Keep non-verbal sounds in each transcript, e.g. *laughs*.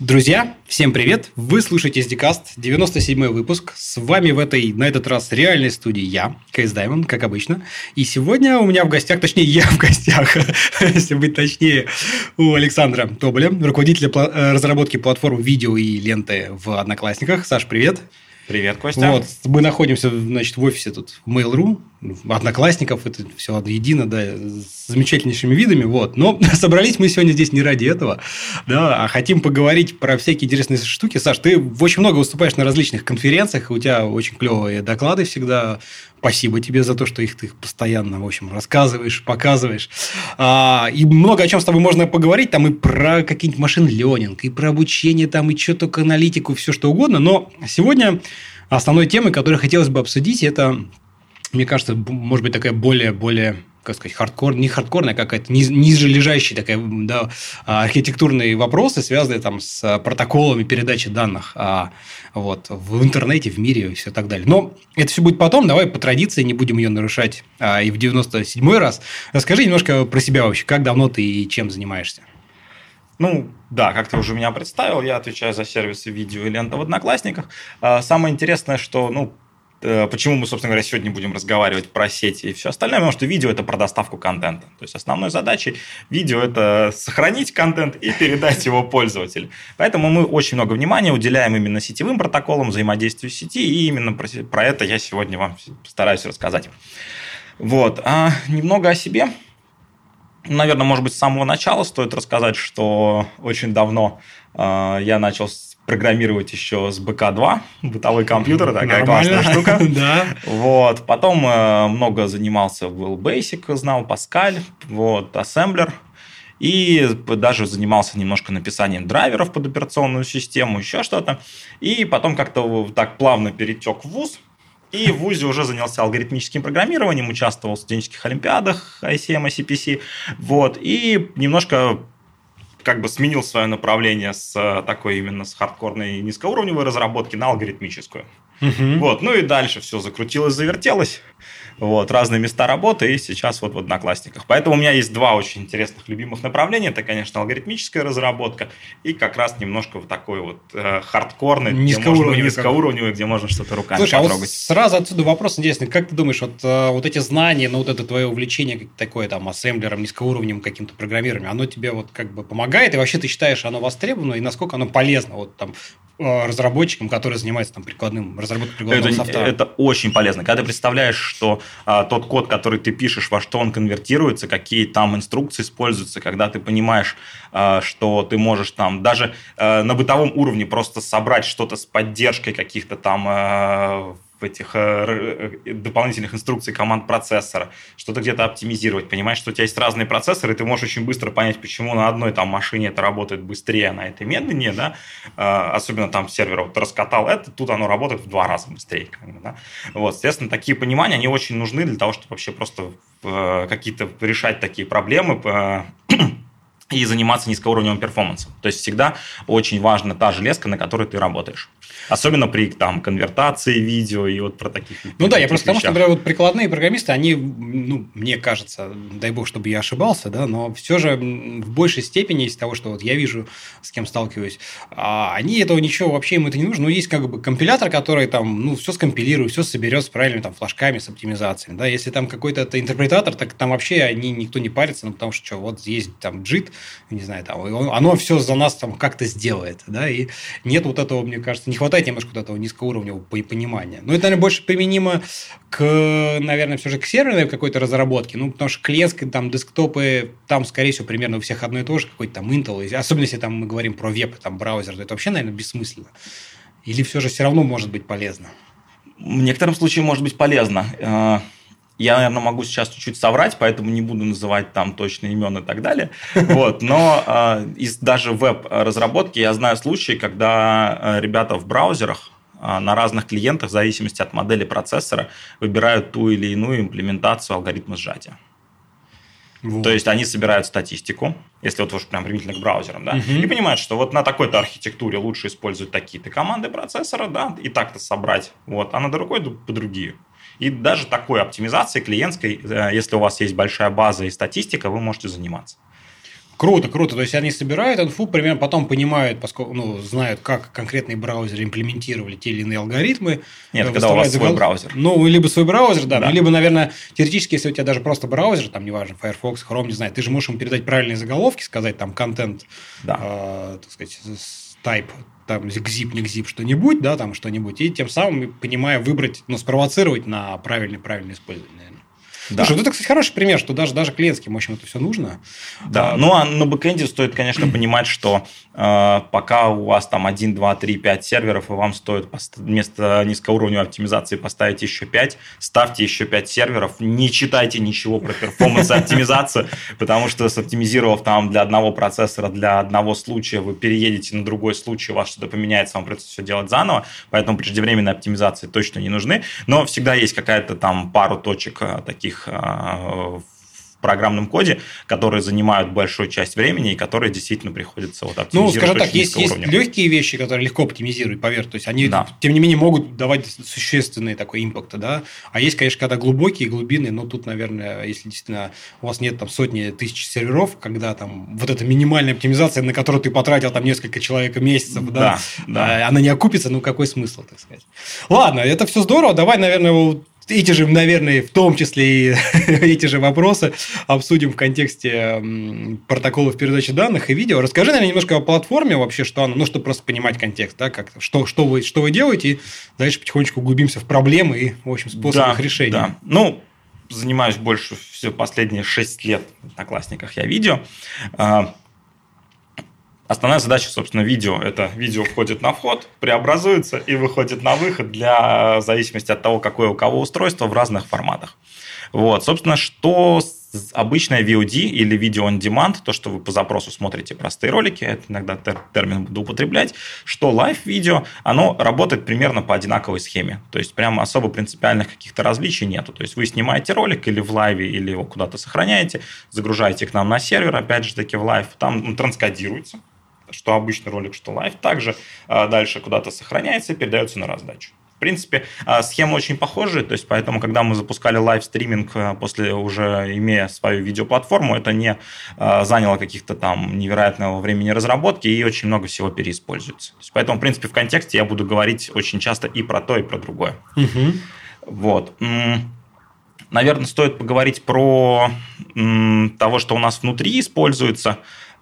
Друзья, всем привет! Вы слушаете SDCast, 97 выпуск. С вами в этой, на этот раз, реальной студии я, Кейс Даймон, как обычно. И сегодня у меня в гостях, точнее, я в гостях, *laughs* если быть точнее, у Александра Тоболя, руководителя э, разработки платформ видео и ленты в Одноклассниках. Саш, привет! Привет, Костя. Вот, мы находимся, значит, в офисе тут в Mail.ru, одноклассников, это все едино, да, с замечательнейшими видами, вот. Но *laughs* собрались мы сегодня здесь не ради этого, да, а хотим поговорить про всякие интересные штуки. Саш, ты очень много выступаешь на различных конференциях, у тебя очень клевые доклады всегда. Спасибо тебе за то, что их ты постоянно, в общем, рассказываешь, показываешь. А, и много о чем с тобой можно поговорить, там и про какие-нибудь машин ленинг, и про обучение, там, и что только аналитику, все что угодно. Но сегодня основной темой, которую хотелось бы обсудить, это мне кажется, может быть, такая более-более как сказать, хардкор, не хардкорная, а какая-то низ, ниже лежащая такая, да, архитектурные вопросы, связанные там с протоколами передачи данных а, вот, в интернете, в мире и все так далее. Но это все будет потом, давай по традиции не будем ее нарушать а, и в 97-й раз. Расскажи немножко про себя вообще, как давно ты и чем занимаешься? Ну, да, как ты уже меня представил, я отвечаю за сервисы видео и лента в Одноклассниках. А, самое интересное, что, ну, почему мы, собственно говоря, сегодня будем разговаривать про сети и все остальное? Потому что видео – это про доставку контента. То есть, основной задачей видео – это сохранить контент и передать его пользователю. Поэтому мы очень много внимания уделяем именно сетевым протоколам, взаимодействию сети, и именно про, про это я сегодня вам постараюсь рассказать. Вот. А немного о себе. Наверное, может быть, с самого начала стоит рассказать, что очень давно э, я начал программировать еще с БК-2, бытовой компьютер, такая Нормально. классная штука. *laughs* да. Вот. Потом э, много занимался в Basic, знал Pascal, вот, ассемблер. И даже занимался немножко написанием драйверов под операционную систему, еще что-то. И потом как-то так плавно перетек в ВУЗ. И в ВУЗе уже занялся алгоритмическим программированием, участвовал в студенческих олимпиадах ICM, ICPC. Вот. И немножко как бы сменил свое направление с э, такой именно с хардкорной низкоуровневой разработки на алгоритмическую. Угу. Вот, ну и дальше все закрутилось, завертелось вот, разные места работы, и сейчас вот в Одноклассниках. Поэтому у меня есть два очень интересных любимых направления. Это, конечно, алгоритмическая разработка и как раз немножко вот такой вот э, хардкорный, низкоуровневый, низкоуровневый, где можно что-то руками Слушай, потрогать. А вот сразу отсюда вопрос интересный. Как ты думаешь, вот, э, вот эти знания, ну, вот это твое увлечение такое там ассемблером, низкоуровневым каким-то программированием, оно тебе вот как бы помогает, и вообще ты считаешь, оно востребовано, и насколько оно полезно вот там разработчикам, которые занимаются там прикладным разработкой прикладного это, софта. Это очень полезно. Когда ты представляешь, что а, тот код, который ты пишешь, во что он конвертируется, какие там инструкции используются, когда ты понимаешь, а, что ты можешь там даже а, на бытовом уровне просто собрать что-то с поддержкой каких-то там а, в этих э, э, дополнительных инструкций команд процессора, что-то где-то оптимизировать, понимаешь, что у тебя есть разные процессоры, и ты можешь очень быстро понять, почему на одной там машине это работает быстрее, а на этой медленнее, да, э, особенно там сервер вот раскатал это, тут оно работает в два раза быстрее, да. Вот, соответственно, такие понимания, они очень нужны для того, чтобы вообще просто какие-то решать такие проблемы, и заниматься низкоуровневым перформансом. То есть всегда очень важна та железка, на которой ты работаешь. Особенно при там, конвертации видео и вот про таких Ну да, я просто потому что, например, вот прикладные программисты, они, ну, мне кажется, дай бог, чтобы я ошибался, да, но все же в большей степени из того, что вот я вижу, с кем сталкиваюсь, а они этого ничего, вообще им это не нужно. Ну, есть как бы компилятор, который там, ну, все скомпилирует, все соберет с правильными там флажками, с оптимизациями, да, если там какой-то интерпретатор, так там вообще они, никто не парится, ну, потому что, что вот есть там JIT, не знаю, там, оно все за нас там как-то сделает, да, и нет вот этого, мне кажется, не хватает немножко вот этого низкоуровневого понимания. Но это, наверное, больше применимо к, наверное, все же к серверной какой-то разработке, ну, потому что клиентские там десктопы, там, скорее всего, примерно у всех одно и то же, какой-то там Intel, особенно если там мы говорим про веб, там, браузер, то это вообще, наверное, бессмысленно. Или все же все равно может быть полезно? В некотором случае может быть полезно. Я, наверное, могу сейчас чуть-чуть соврать, поэтому не буду называть там точные имен и так далее. *laughs* Вот. Но э, из даже веб-разработки я знаю случаи, когда э, ребята в браузерах э, на разных клиентах, в зависимости от модели процессора, выбирают ту или иную имплементацию алгоритма сжатия. Вот. То есть они собирают статистику, если вот уж прям применительно к браузерам, да, угу. и понимают, что вот на такой-то архитектуре лучше использовать такие-то команды процессора, да, и так-то собрать, вот, а на другой по другие. И даже такой оптимизацией клиентской, э, если у вас есть большая база и статистика, вы можете заниматься. Круто, круто. То есть они собирают инфу, примерно потом понимают, поскольку ну, знают, как конкретные браузеры имплементировали те или иные алгоритмы. Нет, когда у вас свой браузер. Ну, либо свой браузер, да, да. Ну, либо, наверное, теоретически, если у тебя даже просто браузер, там, неважно, Firefox, Chrome, не знаю, ты же можешь ему передать правильные заголовки, сказать там контент, да. э, так сказать, type там gzip, не gzip, что-нибудь, да, там что-нибудь, и тем самым, понимая, выбрать, ну, спровоцировать на правильный, правильное использование, наверное. Да. Слушай, вот это, кстати, хороший пример, что даже, даже клиентским, в общем, это все нужно. Да, а, ну, а на бэкэнде стоит, конечно, *clears throat* понимать, что э, пока у вас там 1, 2, 3, 5 серверов, и вам стоит вместо низкоуровневой оптимизации поставить еще 5, ставьте еще 5 серверов, не читайте ничего про performance оптимизацию, *laughs* потому что соптимизировав там для одного процессора, для одного случая, вы переедете на другой случай, у вас что-то поменяется, вам придется все делать заново, поэтому преждевременные оптимизации точно не нужны, но всегда есть какая-то там пару точек э, таких их в программном коде, которые занимают большую часть времени и которые действительно приходится вот оптимизировать. Ну, скажем так, есть, есть легкие вещи, которые легко оптимизировать поверх, то есть они, да. тем не менее, могут давать существенный такой импакт, да, а есть, конечно, когда глубокие, глубины, но тут, наверное, если действительно у вас нет там сотни тысяч серверов, когда там вот эта минимальная оптимизация, на которую ты потратил там несколько человек месяцев, да, да, да. она не окупится, ну какой смысл, так сказать. Ладно, это все здорово, давай, наверное, эти же, наверное, в том числе и *laughs* эти же вопросы обсудим в контексте протоколов передачи данных и видео. Расскажи, наверное, немножко о платформе вообще, что она, ну, чтобы просто понимать контекст, да, как, что, что, вы, что вы делаете, и дальше потихонечку углубимся в проблемы и, в общем, способы да, их решения. Да. Ну, занимаюсь больше все последние 6 лет в Одноклассниках я видео. Основная задача, собственно, видео – это видео входит на вход, преобразуется и выходит на выход для зависимости от того, какое у кого устройство в разных форматах. Вот, собственно, что обычное VOD или видео on demand, то, что вы по запросу смотрите простые ролики, это иногда тер- термин буду употреблять, что live-видео, оно работает примерно по одинаковой схеме. То есть, прямо особо принципиальных каких-то различий нету. То есть, вы снимаете ролик или в лайве, или его куда-то сохраняете, загружаете к нам на сервер, опять же таки в live, там он транскодируется, что обычный ролик, что live, также а, дальше куда-то сохраняется и передается на раздачу. В принципе, а, схема очень похожая, то есть поэтому, когда мы запускали live streaming а, после уже имея свою видеоплатформу, это не заняло каких-то там невероятного времени разработки и очень много всего переиспользуется. То есть, поэтому, в принципе, в контексте я буду говорить очень часто и про то, и про другое. Угу. Вот. Наверное, стоит поговорить про того, что у нас внутри используется.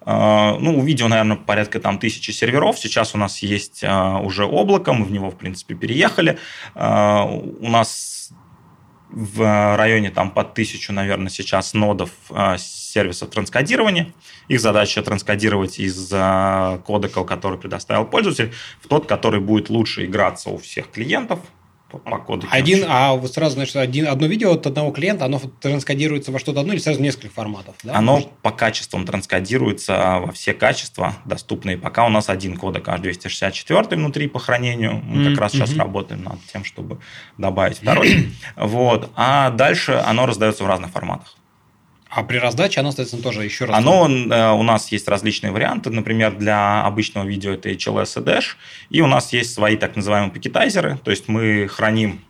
А, ну, у видео, наверное, порядка там тысячи серверов. Сейчас у нас есть а, уже облако, мы в него, в принципе, переехали. А, у нас в районе там под тысячу, наверное, сейчас нодов сервисов транскодирования. Их задача транскодировать из кодека, который предоставил пользователь, в тот, который будет лучше играться у всех клиентов, по, коду. Один, а вот сразу, значит, один, одно видео от одного клиента, оно транскодируется во что-то одно или сразу несколько форматов? Да? Оно Может? по качествам транскодируется во все качества доступные. Пока у нас один кодек H264 внутри по хранению. Мы mm-hmm. как раз сейчас mm-hmm. работаем над тем, чтобы добавить второй. вот. А дальше оно раздается в разных форматах. А при раздаче оно, соответственно, тоже еще раз... Оно, э, у нас есть различные варианты. Например, для обычного видео это HLS и Dash. И у нас есть свои так называемые пакетайзеры. То есть мы храним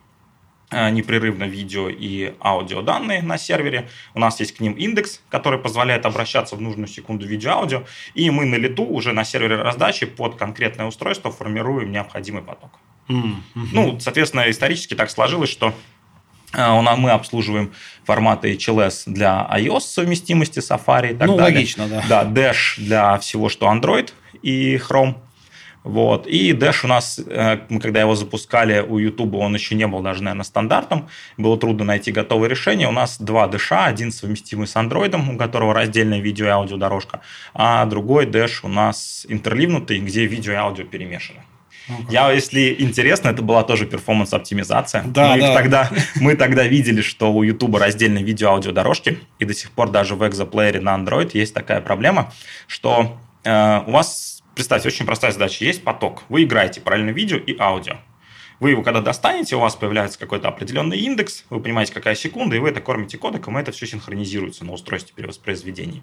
э, непрерывно видео и аудио данные на сервере. У нас есть к ним индекс, который позволяет обращаться в нужную секунду видео-аудио. И мы на лету уже на сервере раздачи под конкретное устройство формируем необходимый поток. Mm-hmm. Ну, соответственно, исторически так сложилось, что мы обслуживаем форматы HLS для iOS совместимости Safari и так ну, далее. логично, да. Да, Dash для всего, что Android и Chrome. Вот. И Dash у нас, э, мы когда его запускали у YouTube, он еще не был даже, наверное, стандартом. Было трудно найти готовое решение. У нас два Dash, один совместимый с Android, у которого раздельная видео и аудио дорожка, а другой Dash у нас интерливнутый, где видео и аудио перемешаны. Я, если интересно, это была тоже перформанс-оптимизация. Да, мы, да. Тогда, мы тогда видели, что у YouTube раздельные видео-аудиодорожки, и до сих пор даже в экзоплеере на Android есть такая проблема, что э, у вас, представьте, очень простая задача, есть поток, вы играете параллельно видео и аудио. Вы его когда достанете, у вас появляется какой-то определенный индекс, вы понимаете, какая секунда, и вы это кормите кодеком, и это все синхронизируется на устройстве перевоспроизведения.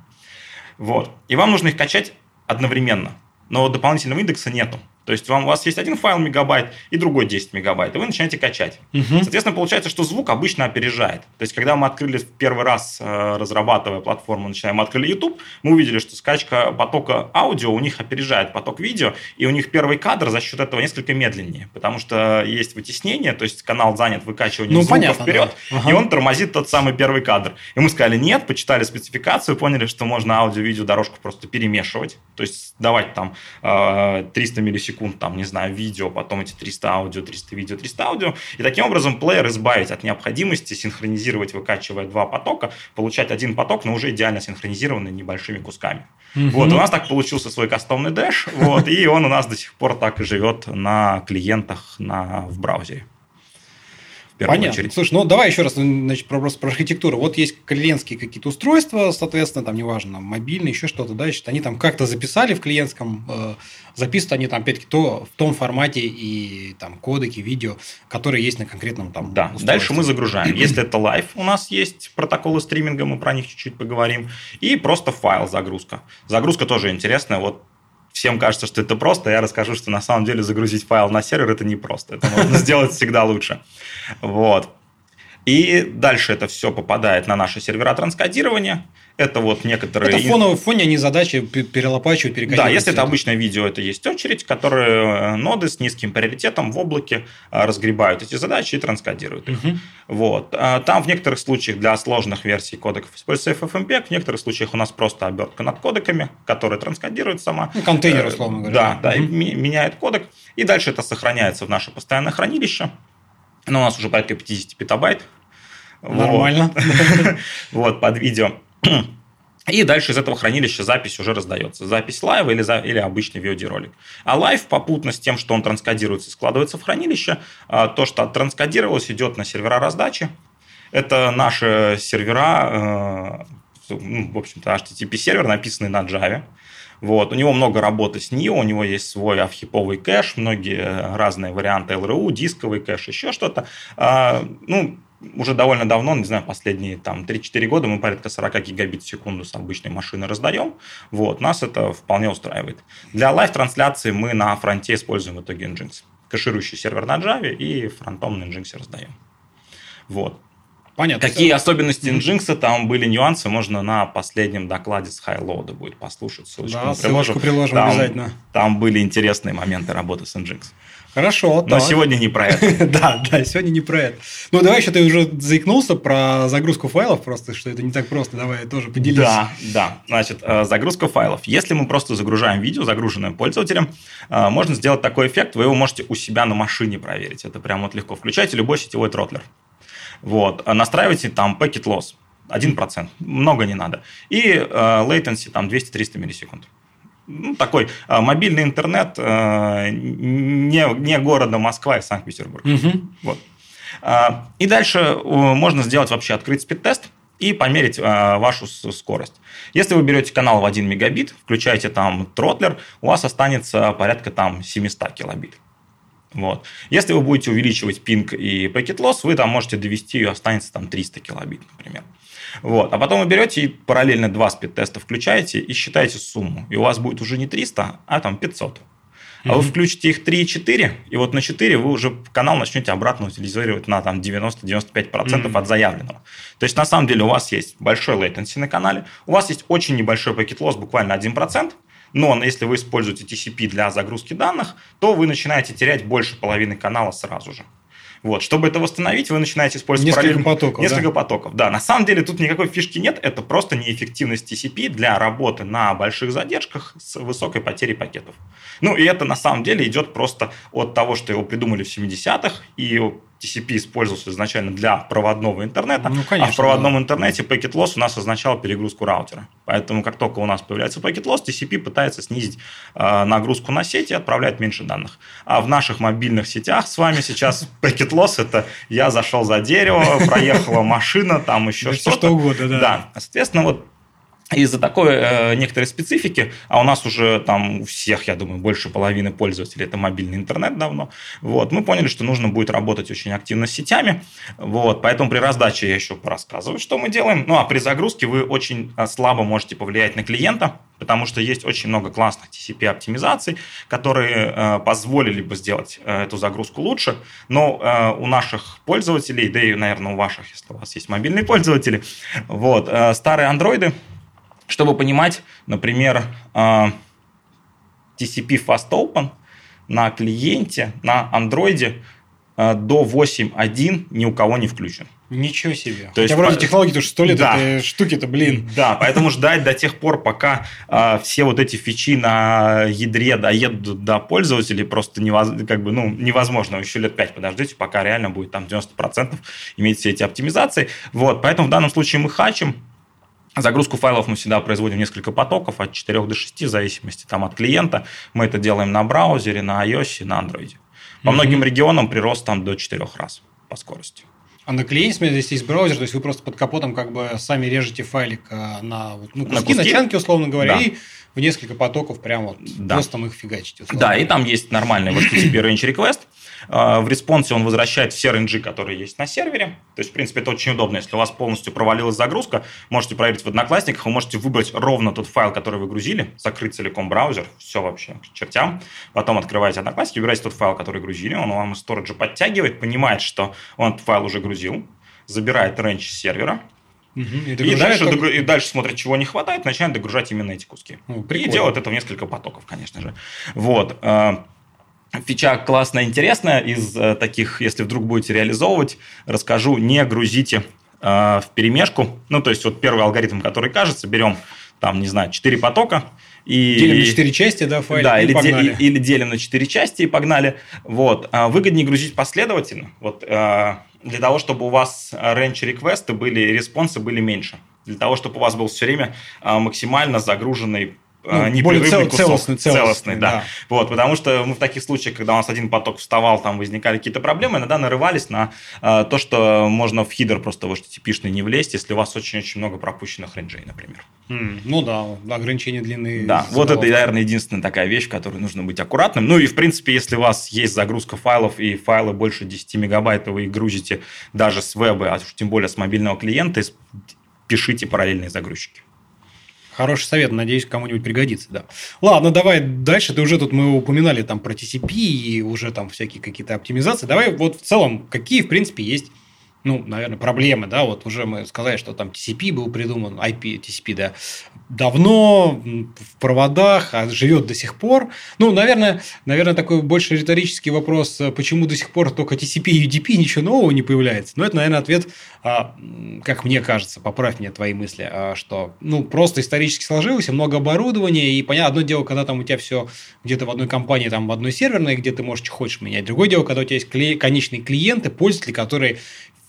Вот. И вам нужно их качать одновременно. Но дополнительного индекса нету. То есть вам, у вас есть один файл мегабайт и другой 10 мегабайт, и вы начинаете качать. Угу. Соответственно, получается, что звук обычно опережает. То есть, когда мы открыли в первый раз, э, разрабатывая платформу, начинаем, открыли YouTube, мы увидели, что скачка потока аудио у них опережает поток видео, и у них первый кадр за счет этого несколько медленнее, потому что есть вытеснение, то есть канал занят выкачиванием ну, звука понятно, вперед, да. ага. и он тормозит тот самый первый кадр. И мы сказали нет, почитали спецификацию, поняли, что можно аудио-видео дорожку просто перемешивать, то есть давать там 300 э, миллисекунд секунд, там, не знаю, видео, потом эти 300 аудио, 300 видео, 300 аудио. И таким образом плеер избавить от необходимости синхронизировать, выкачивая два потока, получать один поток, но уже идеально синхронизированный небольшими кусками. Угу. Вот, у нас так получился свой кастомный дэш, вот, и он у нас до сих пор так и живет на клиентах на, в браузере в первую Понятно. очередь. Слушай, ну давай еще раз значит, про, просто про архитектуру. Вот есть клиентские какие-то устройства, соответственно, там неважно, мобильные, еще что-то, да, значит, они там как-то записали в клиентском, э, записывают они там, опять-таки, то, в том формате и там кодеки, видео, которые есть на конкретном там Да, устройстве. дальше мы загружаем. *clears throat* Если это live, у нас есть протоколы стриминга, мы про них чуть-чуть поговорим, и просто файл загрузка. Загрузка тоже интересная, вот всем кажется, что это просто, я расскажу, что на самом деле загрузить файл на сервер это не просто. Это можно сделать всегда лучше. Вот. И дальше это все попадает на наши сервера транскодирования. Это вот некоторые... Это фоновый фоне, они задачи перелопачивают, перекодируют. Да, если это обычное видео, это есть очередь, которые э, ноды с низким приоритетом в облаке э, разгребают эти задачи и транскодируют их. Угу. Вот. А там в некоторых случаях для сложных версий кодеков используется FFmpeg, в некоторых случаях у нас просто обертка над кодеками, которая транскодирует сама. Ну, контейнер, условно говоря. Да, да, угу. и меняет кодек. И дальше это сохраняется в наше постоянное хранилище. Но у нас уже порядка 50 петабайт. Нормально. *laughs* Вот, под видео. И дальше из этого хранилища запись уже раздается. Запись лайва или, за, или обычный VOD-ролик. А live попутно с тем, что он транскодируется и складывается в хранилище, а, то, что транскодировалось, идет на сервера раздачи. Это наши сервера, э, ну, в общем-то, HTTP-сервер, написанный на Java. Вот. У него много работы с NIO, у него есть свой авхиповый кэш, многие разные варианты LRU, дисковый кэш, еще что-то. А, ну, уже довольно давно, не знаю, последние там 3-4 года мы порядка 40 гигабит в секунду с обычной машины раздаем. Вот, нас это вполне устраивает. Для live-трансляции мы на фронте используем в итоге Nginx. Кэширующий сервер на Java и фронтом на Nginx раздаем. Вот. Понятно. Какие все. особенности Nginx, там были нюансы, можно на последнем докладе с Highload будет послушать. Ссылочку да, приложим. приложим там, обязательно. Там были интересные моменты работы с Nginx. Хорошо. Но так. сегодня не про это. *laughs* да, да, сегодня не про это. Ну, давай еще ты уже заикнулся про загрузку файлов, просто что это не так просто. Давай тоже поделись. Да, да. Значит, э, загрузка файлов. Если мы просто загружаем видео, загруженное пользователем, э, можно сделать такой эффект, вы его можете у себя на машине проверить. Это прям вот легко. Включайте любой сетевой тротлер. Вот. Настраивайте там packet loss. 1%. Много не надо. И э, latency там 200-300 миллисекунд ну, такой а, мобильный интернет а, не, не города Москва и Санкт-Петербург. Угу. Вот. А, и дальше можно сделать вообще открыть спид-тест и померить а, вашу скорость. Если вы берете канал в 1 мегабит, включаете там тротлер, у вас останется порядка там 700 килобит. Вот. Если вы будете увеличивать пинг и packet loss, вы там можете довести, и останется там 300 килобит, например. Вот. А потом вы берете и параллельно два спид-теста включаете и считаете сумму. И у вас будет уже не 300, а там 500. А mm-hmm. вы включите их 3 и 4, и вот на 4 вы уже канал начнете обратно утилизировать на там 90-95% mm-hmm. от заявленного. То есть, на самом деле, у вас есть большой latency на канале, у вас есть очень небольшой пакет лосс, буквально 1%, но если вы используете TCP для загрузки данных, то вы начинаете терять больше половины канала сразу же. Вот. Чтобы это восстановить, вы начинаете использовать несколько параллельно... потоков. Несколько да? потоков. Да, на самом деле тут никакой фишки нет, это просто неэффективность TCP для работы на больших задержках с высокой потерей пакетов. Ну и это на самом деле идет просто от того, что его придумали в 70-х, и TCP использовался изначально для проводного интернета, ну, конечно, а в проводном да. интернете packet loss у нас означал перегрузку раутера. Поэтому как только у нас появляется packet loss, TCP пытается снизить э, нагрузку на сеть и отправляет меньше данных. А в наших мобильных сетях с вами сейчас *laughs* packet loss это я зашел за дерево, проехала машина, там еще что-то. Что угодно, да. Да, соответственно, вот из-за такой э, некоторой специфики, а у нас уже там у всех, я думаю, больше половины пользователей это мобильный интернет давно, вот, мы поняли, что нужно будет работать очень активно с сетями, вот, поэтому при раздаче я еще порассказываю, что мы делаем, ну, а при загрузке вы очень э, слабо можете повлиять на клиента, потому что есть очень много классных TCP-оптимизаций, которые э, позволили бы сделать э, эту загрузку лучше, но э, у наших пользователей, да и, наверное, у ваших, если у вас есть мобильные пользователи, вот, э, старые андроиды, чтобы понимать, например, а, TCP Fast Open на клиенте, на андроиде а, до 8.1 ни у кого не включен. Ничего себе. То Хотя есть, вроде технологии-то сто лет, да. это штуки-то, блин. Да, поэтому ждать до тех пор, пока э, все вот эти фичи на ядре доедут до пользователей, просто невоз... как бы, ну, невозможно. Еще лет 5 подождите, пока реально будет там 90% иметь все эти оптимизации. Вот, поэтому в данном случае мы хачим, Загрузку файлов мы всегда производим несколько потоков, от 4 до 6, в зависимости там, от клиента. Мы это делаем на браузере, на iOS и на Android. По mm-hmm. многим регионам прирост там до 4 раз по скорости. А на клиенте, смотрите, здесь есть браузер, то есть вы просто под капотом как бы сами режете файлик а, на ну, куски, на куски, начанки, условно говоря, да. и в несколько потоков прям вот да. просто их фигачите. Да, и там есть нормальный HTTP range request, в response е он возвращает все range и, которые есть на сервере. То есть, в принципе, это очень удобно. Если у вас полностью провалилась загрузка, можете проверить в Одноклассниках, вы можете выбрать ровно тот файл, который вы грузили, закрыть целиком браузер, все вообще к чертям. Потом открываете Одноклассники, выбираете тот файл, который грузили, он вам из storage а подтягивает, понимает, что он этот файл уже грузил, забирает range сервера, Угу. И, и, дальше, только... и дальше смотрит, чего не хватает, начинает догружать именно эти куски. Ну, и делает это в несколько потоков, конечно же. Вот. Фича классная, интересная. Из э, таких, если вдруг будете реализовывать, расскажу, не грузите э, в перемешку. Ну, то есть, вот первый алгоритм, который кажется, берем там, не знаю, 4 потока, и, делим на 4 части, да, файл, да, или, де, или делим на 4 части и погнали. Вот. А выгоднее грузить последовательно, вот, э, для того, чтобы у вас range реквесты были, респонсы были меньше. Для того, чтобы у вас был все время э, максимально загруженный ну, непрерывный цел, кусок. Целостный, целостный, целостный да. да. Вот, потому что мы в таких случаях, когда у нас один поток вставал, там возникали какие-то проблемы, иногда нарывались на э, то, что можно в хидер просто в HTTP не влезть, если у вас очень-очень много пропущенных рейнджей, например. Mm, ну да, ограничения длины. Да, вот это, наверное, единственная такая вещь, в которой нужно быть аккуратным. Ну и, в принципе, если у вас есть загрузка файлов и файлы больше 10 мегабайт, вы их грузите даже с веба, а тем более с мобильного клиента, пишите параллельные загрузчики. Хороший совет, надеюсь, кому-нибудь пригодится, да. Ладно, давай дальше. Ты уже тут мы упоминали там про TCP и уже там всякие какие-то оптимизации. Давай вот в целом, какие, в принципе, есть ну, наверное, проблемы, да, вот уже мы сказали, что там TCP был придуман, IP, TCP, да, давно в проводах, а живет до сих пор. Ну, наверное, наверное, такой больше риторический вопрос, почему до сих пор только TCP и UDP, ничего нового не появляется. Но это, наверное, ответ, а, как мне кажется, поправь мне твои мысли, а, что, ну, просто исторически сложилось, много оборудования, и понятно, одно дело, когда там у тебя все где-то в одной компании, там в одной серверной, где ты можешь что хочешь менять. Другое дело, когда у тебя есть конечные клиенты, пользователи, которые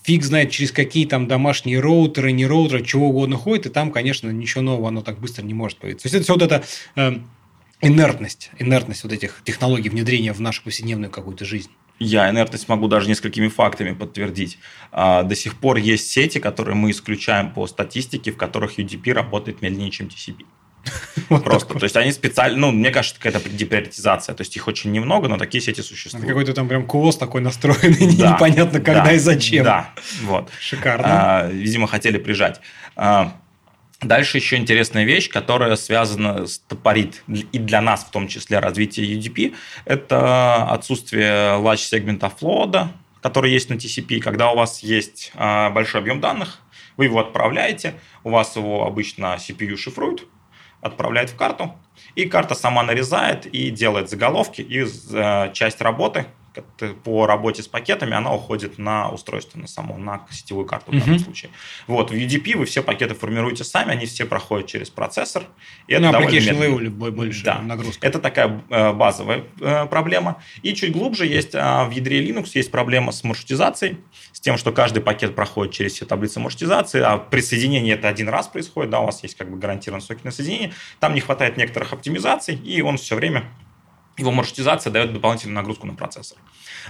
фиг знает, через какие там домашние роутеры, не роутеры, чего угодно ходит, и там, конечно, ничего нового оно так быстро не может появиться. То есть, это все вот это э, инертность, инертность вот этих технологий внедрения в нашу повседневную какую-то жизнь. Я инертность могу даже несколькими фактами подтвердить. А, до сих пор есть сети, которые мы исключаем по статистике, в которых UDP работает медленнее, чем TCP. *laughs* Вот Просто. То есть они специально, ну, мне кажется, какая-то деприоритизация. То есть их очень немного, но такие сети существуют. Какой-то там прям куос такой настроенный, *laughs* да, непонятно когда да, и зачем. Да, вот. Шикарно. А, видимо, хотели прижать. А, Дальше еще интересная вещь, которая связана с топорит и для нас в том числе развитие UDP, это отсутствие segment offload, который есть на TCP. Когда у вас есть а, большой объем данных, вы его отправляете, у вас его обычно CPU шифрует, отправляет в карту, и карта сама нарезает и делает заголовки, и э, часть работы по работе с пакетами, она уходит на устройство, на само, на сетевую карту в данном uh-huh. случае. Вот, в UDP вы все пакеты формируете сами, они все проходят через процессор. И это ну, application level больше да. нагрузка. Это такая э, базовая э, проблема. И чуть глубже есть а, в ядре Linux есть проблема с маршрутизацией, с тем, что каждый пакет проходит через все таблицы маршрутизации, а присоединение это один раз происходит, да, у вас есть как бы гарантированное сокетное соединение, там не хватает некоторых оптимизаций, и он все время его маршрутизация дает дополнительную нагрузку на процессор.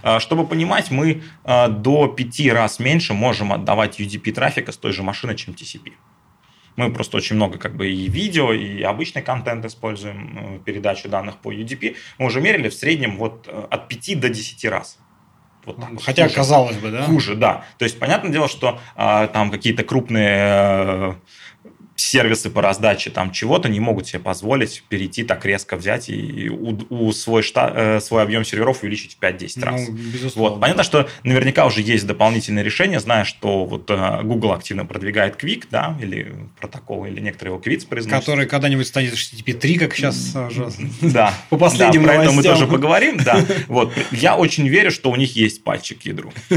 А, чтобы понимать, мы а, до 5 раз меньше можем отдавать UDP трафика с той же машины, чем TCP. Мы просто очень много как бы и видео, и обычный контент используем, э, передачу данных по UDP. Мы уже мерили в среднем вот э, от 5 до 10 раз. Вот так Хотя, хуже. казалось бы, да? Хуже, да. То есть, понятное дело, что а, там какие-то крупные э, сервисы по раздаче там чего-то не могут себе позволить перейти так резко взять и у, у свой, штат, э, свой объем серверов увеличить в 5-10 ну, раз. Безусловно. Вот. Понятно, что наверняка уже есть дополнительные решения, зная, что вот э, Google активно продвигает Quick, да, или протокол, или некоторые его Quits произносят. Который когда-нибудь станет HTTP 3, как сейчас уже. Да. *laughs* По последним да, про это мы тоже поговорим, да. *laughs* Вот. Я очень верю, что у них есть пальчик к ядру. *laughs*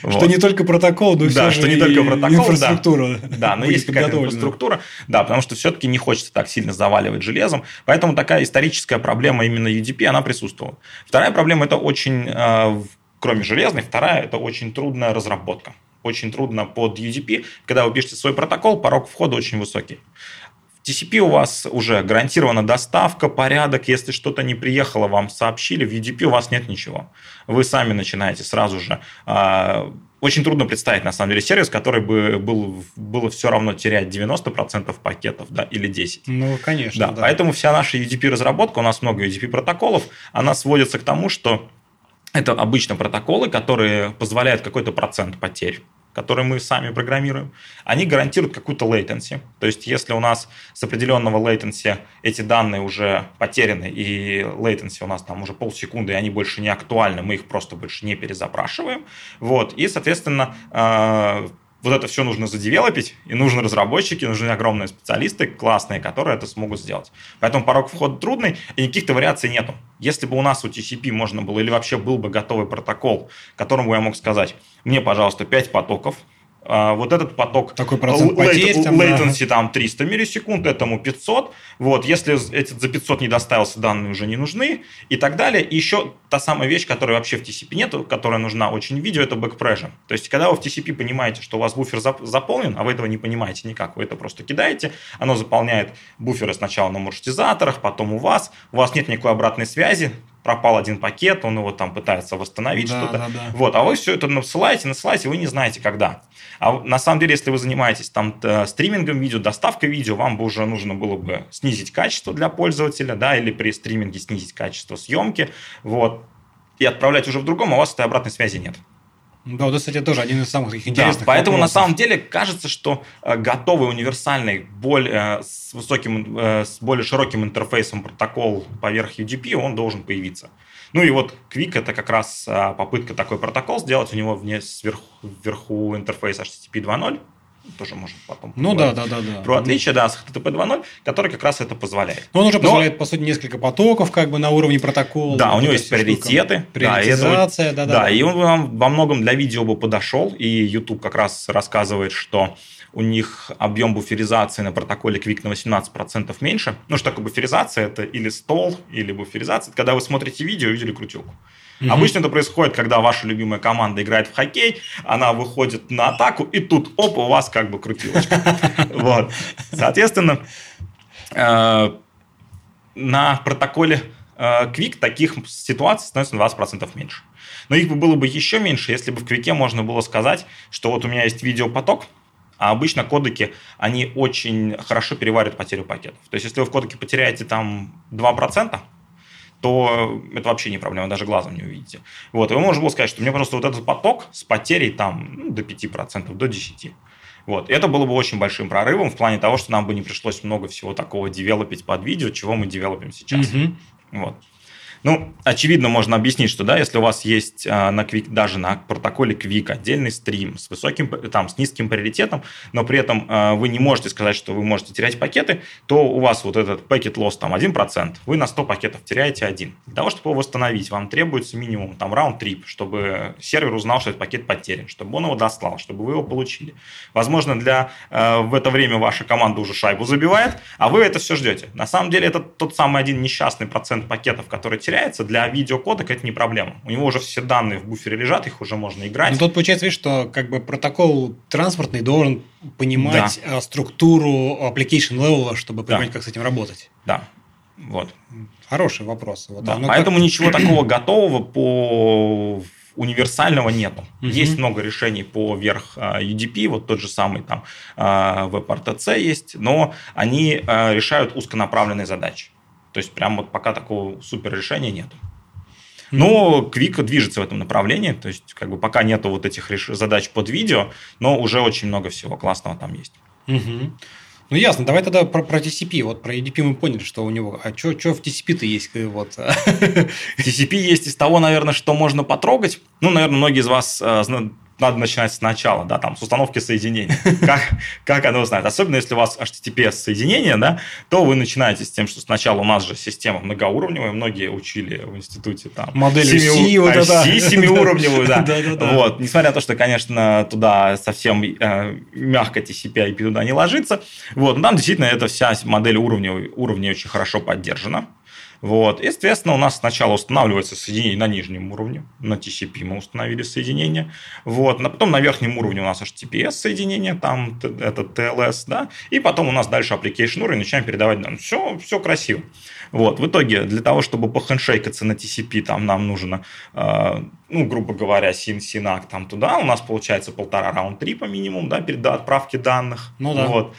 Что не только протокол, но и Да, что не только протокол, инфраструктура. *laughs* Да, но есть какая-то инфраструктура. Да, потому что все-таки не хочется так сильно заваливать железом. Поэтому такая историческая проблема именно UDP, она присутствовала. Вторая проблема – это очень, э, кроме железной, вторая – это очень трудная разработка. Очень трудно под UDP. Когда вы пишете свой протокол, порог входа очень высокий. TCP у вас уже гарантирована доставка, порядок. Если что-то не приехало, вам сообщили. В UDP у вас нет ничего. Вы сами начинаете сразу же а, очень трудно представить, на самом деле, сервис, который бы был, было все равно терять 90% пакетов да, или 10%. Ну, конечно. Да, да. Поэтому вся наша UDP-разработка, у нас много UDP-протоколов, она сводится к тому, что это обычно протоколы, которые позволяют какой-то процент потерь которые мы сами программируем, они гарантируют какую-то latency. То есть, если у нас с определенного latency эти данные уже потеряны, и latency у нас там уже полсекунды, и они больше не актуальны, мы их просто больше не перезапрашиваем. Вот. И, соответственно, э, вот это все нужно задевелопить, и нужны разработчики, нужны огромные специалисты, классные, которые это смогут сделать. Поэтому порог входа трудный, и никаких-то вариаций нету. Если бы у нас у TCP можно было, или вообще был бы готовый протокол, которому я мог сказать, мне, пожалуйста, 5 потоков, вот этот поток Такой процент потерь, там, latency да. там 300 миллисекунд, этому 500. Вот, если эти, за 500 не доставился, данные уже не нужны и так далее. И еще та самая вещь, которая вообще в TCP нет, которая нужна очень в видео, это backpressure. То есть, когда вы в TCP понимаете, что у вас буфер заполнен, а вы этого не понимаете никак, вы это просто кидаете, оно заполняет буферы сначала на маршрутизаторах, потом у вас, у вас нет никакой обратной связи, пропал один пакет, он его там пытается восстановить да, что-то. Да, да. Вот, а вы все это насылаете, насылаете, вы не знаете когда. А на самом деле, если вы занимаетесь там стримингом видео, доставкой видео, вам бы уже нужно было бы снизить качество для пользователя, да, или при стриминге снизить качество съемки, вот, и отправлять уже в другом, а у вас этой обратной связи нет. Да, вот, кстати, тоже один из самых таких интересных. Да, поэтому вопросов. на самом деле кажется, что э, готовый универсальный, более, э, с высоким, э, с более широким интерфейсом протокол поверх UDP, он должен появиться. Ну и вот Quick это как раз попытка такой протокол сделать. У него вне, сверху, вверху интерфейс HTTP 2.0, тоже можем потом ну, да, да, да, да. про отличие, да, с HTTP 2.0, который как раз это позволяет. Но он уже Но... позволяет, по сути, несколько потоков как бы на уровне протокола. Да, у него есть приоритеты. Приоритизация, да, да, да. Да, и он во многом для видео бы подошел, и YouTube как раз рассказывает, что у них объем буферизации на протоколе Quick на 18% меньше. Ну, что такое буферизация? Это или стол, или буферизация. когда вы смотрите видео, видели крутилку. Угу. Обычно это происходит, когда ваша любимая команда играет в хоккей, она выходит на атаку, и тут, оп, у вас как бы крутилочка. *laughs* Вот. Соответственно, э, на протоколе э, Quick таких ситуаций становится на 20% меньше. Но их было бы еще меньше, если бы в Квике можно было сказать, что вот у меня есть видеопоток, а обычно кодеки, они очень хорошо переваривают потерю пакетов. То есть, если вы в кодеке потеряете там 2%, то это вообще не проблема, даже глазом не увидите. Вот, и вы можете было сказать, что мне просто вот этот поток с потерей там ну, до 5%, до 10%. Вот. Это было бы очень большим прорывом в плане того, что нам бы не пришлось много всего такого девелопить под видео, чего мы девелопим сейчас. Угу. Вот. Ну, очевидно, можно объяснить, что да, если у вас есть а, на Quick, даже на протоколе Quick отдельный стрим с высоким, там, с низким приоритетом, но при этом а, вы не можете сказать, что вы можете терять пакеты, то у вас вот этот пакет loss там 1%, вы на 100 пакетов теряете один. Для того, чтобы его восстановить, вам требуется минимум там раунд-трип, чтобы сервер узнал, что этот пакет потерян, чтобы он его дослал, чтобы вы его получили. Возможно, для э, в это время ваша команда уже шайбу забивает, а вы это все ждете. На самом деле, это тот самый один несчастный процент пакетов, который теряется, для видеокодека это не проблема. У него уже все данные в буфере лежат, их уже можно играть. Ну, тут получается, видишь, что как бы протокол транспортный должен понимать да. Э, структуру application level, чтобы понимать, да. как с этим работать. Да. Вот. Хороший вопрос. Вот да. Поэтому как... ничего *clears throat* такого готового по универсального нету. Угу. Есть много решений по верх UDP, вот тот же самый там WebRTC есть, но они решают узконаправленные задачи. То есть прям вот пока такого супер решения нету. Но Quick движется в этом направлении, то есть как бы пока нету вот этих задач под видео, но уже очень много всего классного там есть. Угу. Ну, ясно. Давай тогда про, про TCP. Вот про EDP мы поняли, что у него. А что в TCP-то есть? Вот. *laughs* TCP есть из того, наверное, что можно потрогать. Ну, наверное, многие из вас э, надо начинать сначала, да, там, с установки соединения. Как, как оно знает. Особенно, если у вас HTTPS соединение, да, то вы начинаете с тем, что сначала у нас же система многоуровневая, многие учили в институте там. Модель вот это. семиуровневую, да. *laughs* Вот, несмотря на то, что, конечно, туда совсем э, мягко TCP IP туда не ложится, вот, но там действительно эта вся модель уровней, уровней очень хорошо поддержана. Вот. Естественно, у нас сначала устанавливается соединение на нижнем уровне, на TCP мы установили соединение, вот. а потом на верхнем уровне у нас HTTPS соединение, там это TLS, да, и потом у нас дальше application уровень, начинаем передавать данные. Все, все красиво. Вот. В итоге для того, чтобы похендшейкаться на TCP, там нам нужно, э, ну, грубо говоря, син синак там туда, у нас получается полтора раунд-трипа минимум, да, перед отправки данных. Ну да. Вот.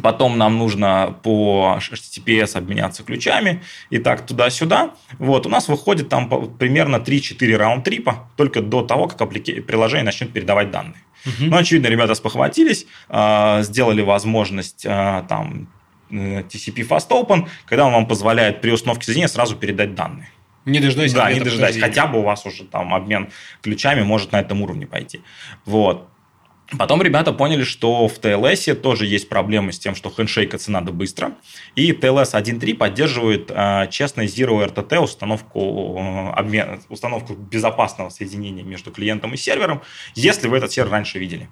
Потом нам нужно по HTTPS обменяться ключами. И так туда-сюда. Вот, у нас выходит там примерно 3-4 раунд-трипа только до того, как приложение начнет передавать данные. Угу. Ну, очевидно, ребята спохватились, а, сделали возможность а, там э, TCP Fast Open, когда он вам позволяет при установке соединения сразу передать данные. Не дожидаясь. Да, не дожидаясь. Хотя бы у вас уже там обмен ключами может на этом уровне пойти. Вот. Потом ребята поняли, что в TLS тоже есть проблемы с тем, что хендшейкаться надо быстро. И TLS 1.3 поддерживает э, честный Zero RTT установку, э, обмен, установку безопасного соединения между клиентом и сервером, если вы этот сервер раньше видели.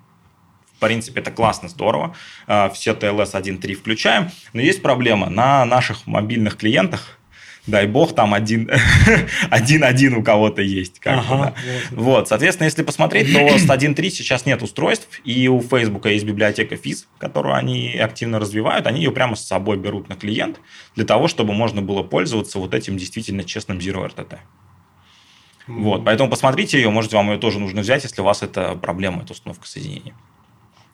В принципе, это классно, здорово. Э, все TLS 1.3 включаем. Но есть проблема. На наших мобильных клиентах дай бог, там один, *laughs* один-один у кого-то есть. Как ага, да. вот. вот, соответственно, если посмотреть, то с 1.3 сейчас нет устройств, и у Facebook есть библиотека FIS, которую они активно развивают, они ее прямо с собой берут на клиент, для того, чтобы можно было пользоваться вот этим действительно честным Zero RTT. Вот, поэтому посмотрите ее, может, вам ее тоже нужно взять, если у вас это проблема, это установка соединения.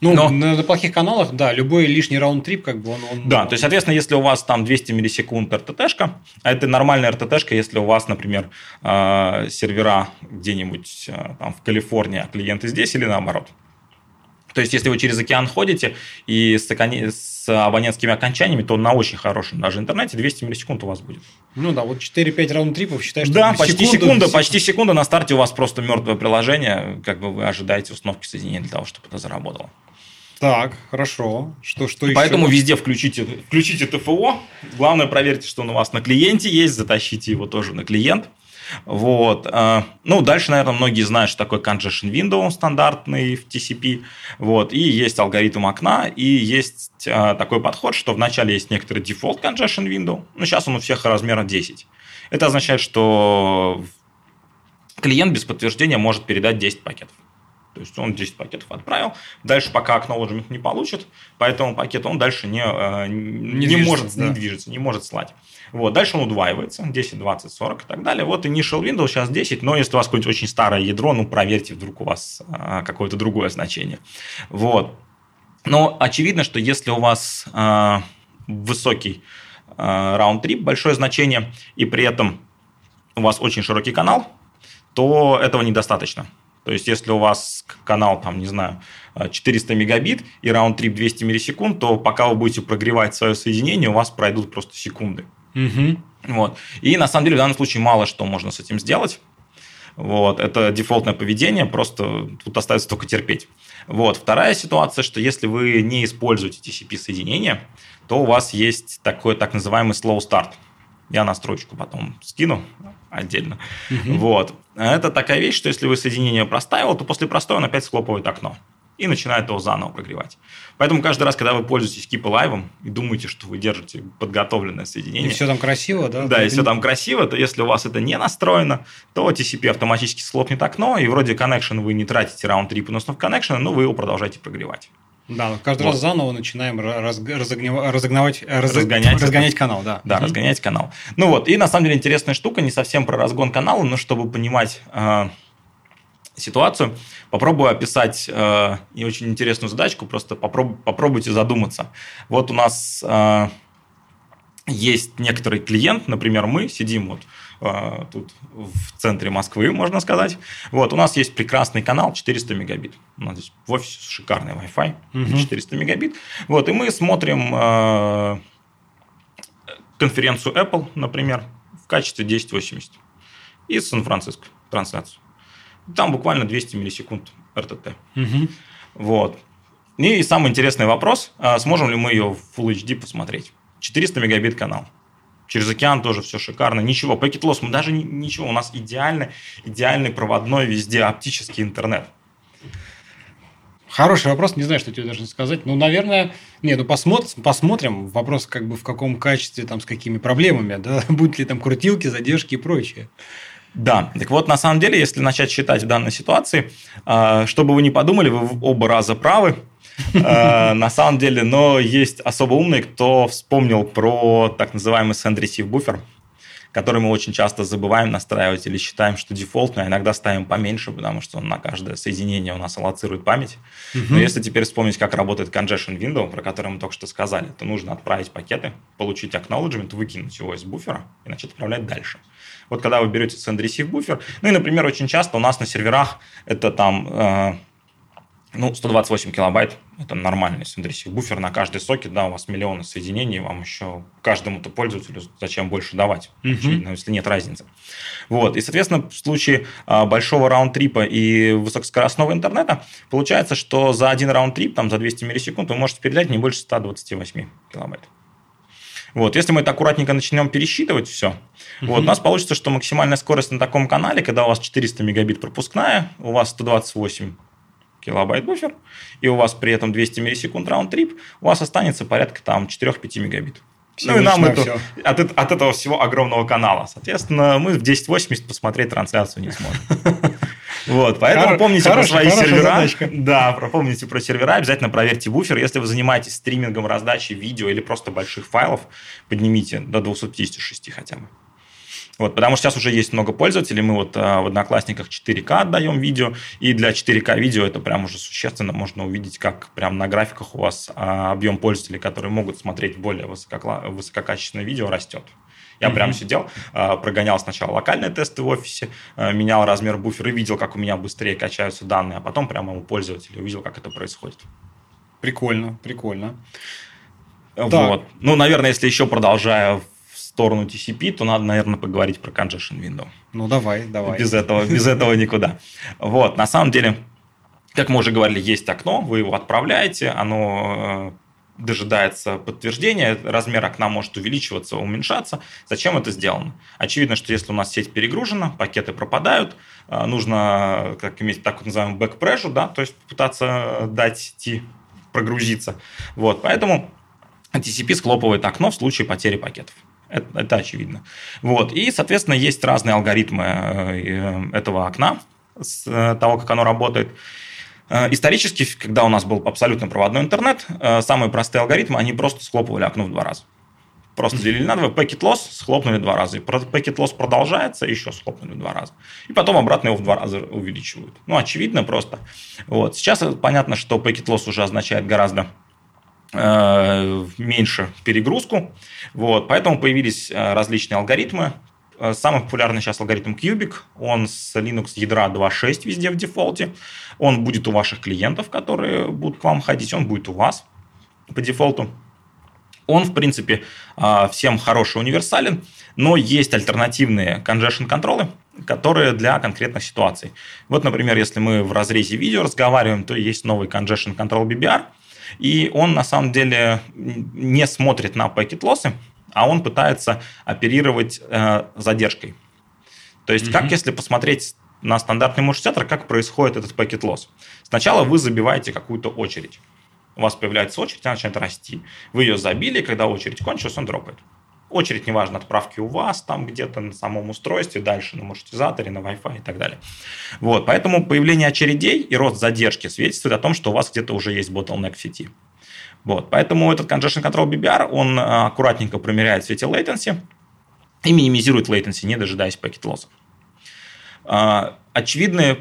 Ну, Но... на, плохих каналах, да, любой лишний раунд-трип, как бы он, он... Да, то есть, соответственно, если у вас там 200 миллисекунд РТТшка, а это нормальная РТТшка, если у вас, например, э, сервера где-нибудь э, там в Калифорнии, а клиенты здесь или наоборот. То есть, если вы через океан ходите и с, с абонентскими окончаниями, то на очень хорошем даже интернете 200 миллисекунд у вас будет. Ну да, вот 4-5 раунд-трипов считаешь, что Да, почти секунду, секунда, почти секунда на старте у вас просто мертвое приложение, как бы вы ожидаете установки соединения для того, чтобы это заработало. Так, хорошо. Что, что Поэтому еще? везде включите, включите ТФО. Главное, проверьте, что он у вас на клиенте есть, затащите его тоже на клиент. Вот. Э, ну, дальше, наверное, многие знают, что такое congestion window стандартный в TCP. Вот. И есть алгоритм окна, и есть э, такой подход, что вначале есть некоторый default congestion window, но сейчас он у всех размера 10. Это означает, что клиент без подтверждения может передать 10 пакетов. То есть он 10 пакетов отправил. Дальше пока acknowledgement не получит, по этому пакету он дальше не, э, не, не может, да. не движется, не может слать. Вот, дальше он удваивается, 10, 20, 40 и так далее. Вот initial window сейчас 10, но если у вас какое-нибудь очень старое ядро, ну, проверьте, вдруг у вас а, какое-то другое значение. Вот. Но очевидно, что если у вас а, высокий а, раунд-трип, большое значение, и при этом у вас очень широкий канал, то этого недостаточно. То есть, если у вас канал, там, не знаю, 400 мегабит и раунд-трип 200 миллисекунд, то пока вы будете прогревать свое соединение, у вас пройдут просто секунды. Угу. Вот. И на самом деле в данном случае мало что можно с этим сделать. Вот, это дефолтное поведение, просто тут остается только терпеть. Вот. Вторая ситуация, что если вы не используете TCP-соединение, то у вас есть такой так называемый slow start. Я настройку потом скину отдельно. Угу. Вот. Это такая вещь, что если вы соединение проставил, то после простоя он опять схлопывает окно и начинает его заново прогревать. Поэтому каждый раз, когда вы пользуетесь Keep Alive и думаете, что вы держите подготовленное соединение... И все там красиво, да? Да, и все там красиво, то если у вас это не настроено, то TCP автоматически схлопнет окно, и вроде connection вы не тратите раунд-трип установку connection, но вы его продолжаете прогревать. Да, каждый вот. раз заново начинаем раз, разогнев, разогнавать, раз, разгонять, разгонять канал, да. Да, mm разгонять канал. Ну вот, и на самом деле интересная штука, не совсем про разгон канала, но чтобы понимать э, ситуацию, попробую описать э, и очень интересную задачку, просто попроб, попробуйте задуматься. Вот у нас э, есть некоторый клиент, например, мы сидим вот тут в центре Москвы, можно сказать. Вот, у нас есть прекрасный канал 400 мегабит. У нас здесь в офисе шикарный Wi-Fi, угу. 400 мегабит. Вот, и мы смотрим э, конференцию Apple, например, в качестве 1080 из Сан-Франциско трансляцию. Там буквально 200 миллисекунд РТТ. Угу. Вот. И самый интересный вопрос, а сможем ли мы ее в Full HD посмотреть? 400 мегабит канал. Через океан тоже все шикарно. Ничего, Packet Loss, мы даже ничего. У нас идеальный, идеальный проводной везде оптический интернет. Хороший вопрос, не знаю, что тебе должен сказать. Ну, наверное, не, ну посмотрим, посмотрим. Вопрос, как бы в каком качестве, там, с какими проблемами, да, *laughs* будут ли там крутилки, задержки и прочее. Да, так вот, на самом деле, если начать считать в данной ситуации, а, чтобы вы не подумали, вы оба раза правы, на самом деле, но есть особо умный, кто вспомнил про так называемый send receive буфер, который мы очень часто забываем настраивать или считаем, что дефолтный, а иногда ставим поменьше, потому что он на каждое соединение у нас аллоцирует память. Но если теперь вспомнить, как работает congestion window, про который мы только что сказали, то нужно отправить пакеты, получить acknowledgement, выкинуть его из буфера и начать отправлять дальше. Вот когда вы берете send receive буфер, ну и, например, очень часто у нас на серверах это там э, ну, 128 килобайт – это нормальный send буфер на каждый сокет, да, у вас миллионы соединений, вам еще каждому-то пользователю зачем больше давать, mm-hmm. очевидно, если нет разницы. Вот, и, соответственно, в случае а, большого раунд-трипа и высокоскоростного интернета получается, что за один раунд-трип, там, за 200 миллисекунд вы можете передать не больше 128 килобайт. Вот, если мы это аккуратненько начнем пересчитывать все, угу. вот, у нас получится, что максимальная скорость на таком канале, когда у вас 400 мегабит пропускная, у вас 128 килобайт буфер, и у вас при этом 200 миллисекунд раунд-трип, у вас останется порядка там 4-5 мегабит. Ну и нам это, от, от этого всего огромного канала. Соответственно, мы в 1080 посмотреть трансляцию не сможем. *laughs* Вот, поэтому Хор- помните хорошая, про свои сервера. Задачка. Да, помните про сервера, обязательно проверьте буфер. Если вы занимаетесь стримингом, раздачей видео или просто больших файлов, поднимите до 256 хотя бы. Вот, потому что сейчас уже есть много пользователей, мы вот а, в Одноклассниках 4К отдаем видео, и для 4К видео это прям уже существенно можно увидеть, как прям на графиках у вас а, объем пользователей, которые могут смотреть более высококла- высококачественное видео, растет. Я mm-hmm. прям сидел, а, прогонял сначала локальные тесты в офисе, а, менял размер буфера и видел, как у меня быстрее качаются данные, а потом прямо у пользователя увидел, как это происходит. Прикольно, прикольно. Вот. Так. Ну, наверное, если еще продолжая сторону TCP, то надо, наверное, поговорить про congestion window. Ну, давай, давай. Без этого, без этого никуда. Вот, на самом деле, как мы уже говорили, есть окно, вы его отправляете, оно э, дожидается подтверждения, размер окна может увеличиваться, уменьшаться. Зачем это сделано? Очевидно, что если у нас сеть перегружена, пакеты пропадают, э, нужно как иметь так называемый back pressure, да, то есть пытаться дать сети прогрузиться. Вот, поэтому TCP схлопывает окно в случае потери пакетов. Это, это очевидно. Вот. И, соответственно, есть разные алгоритмы э, этого окна, с э, того, как оно работает. Э, исторически, когда у нас был абсолютно проводной интернет, э, самые простые алгоритмы, они просто схлопывали окно в два раза. Просто делили на два, packet loss схлопнули два раза. И packet loss продолжается, еще схлопнули два раза. И потом обратно его в два раза увеличивают. Ну, очевидно просто. Вот. Сейчас понятно, что packet loss уже означает гораздо э, меньше перегрузку. Вот. Поэтому появились различные алгоритмы. Самый популярный сейчас алгоритм Cubic. Он с Linux ядра 2.6 везде в дефолте. Он будет у ваших клиентов, которые будут к вам ходить, он будет у вас по дефолту. Он, в принципе, всем хороший, универсален, но есть альтернативные congestion контролы, которые для конкретных ситуаций. Вот, например, если мы в разрезе видео разговариваем, то есть новый congestion control BBR, и он на самом деле не смотрит на пакет лоссы, а он пытается оперировать э, задержкой. То есть, mm-hmm. как если посмотреть на стандартный маршрутизатор, как происходит этот пакет лосс. Сначала вы забиваете какую-то очередь. У вас появляется очередь, она начинает расти. Вы ее забили, когда очередь кончилась, он дропает. Очередь, неважно, отправки у вас там где-то на самом устройстве, дальше на маршрутизаторе, на Wi-Fi и так далее. Вот, поэтому появление очередей и рост задержки свидетельствует о том, что у вас где-то уже есть bottleneck в сети. Вот, поэтому этот Congestion Control BBR, он а, аккуратненько промеряет в свете latency и минимизирует latency, не дожидаясь пакет-лосса. А, очевидные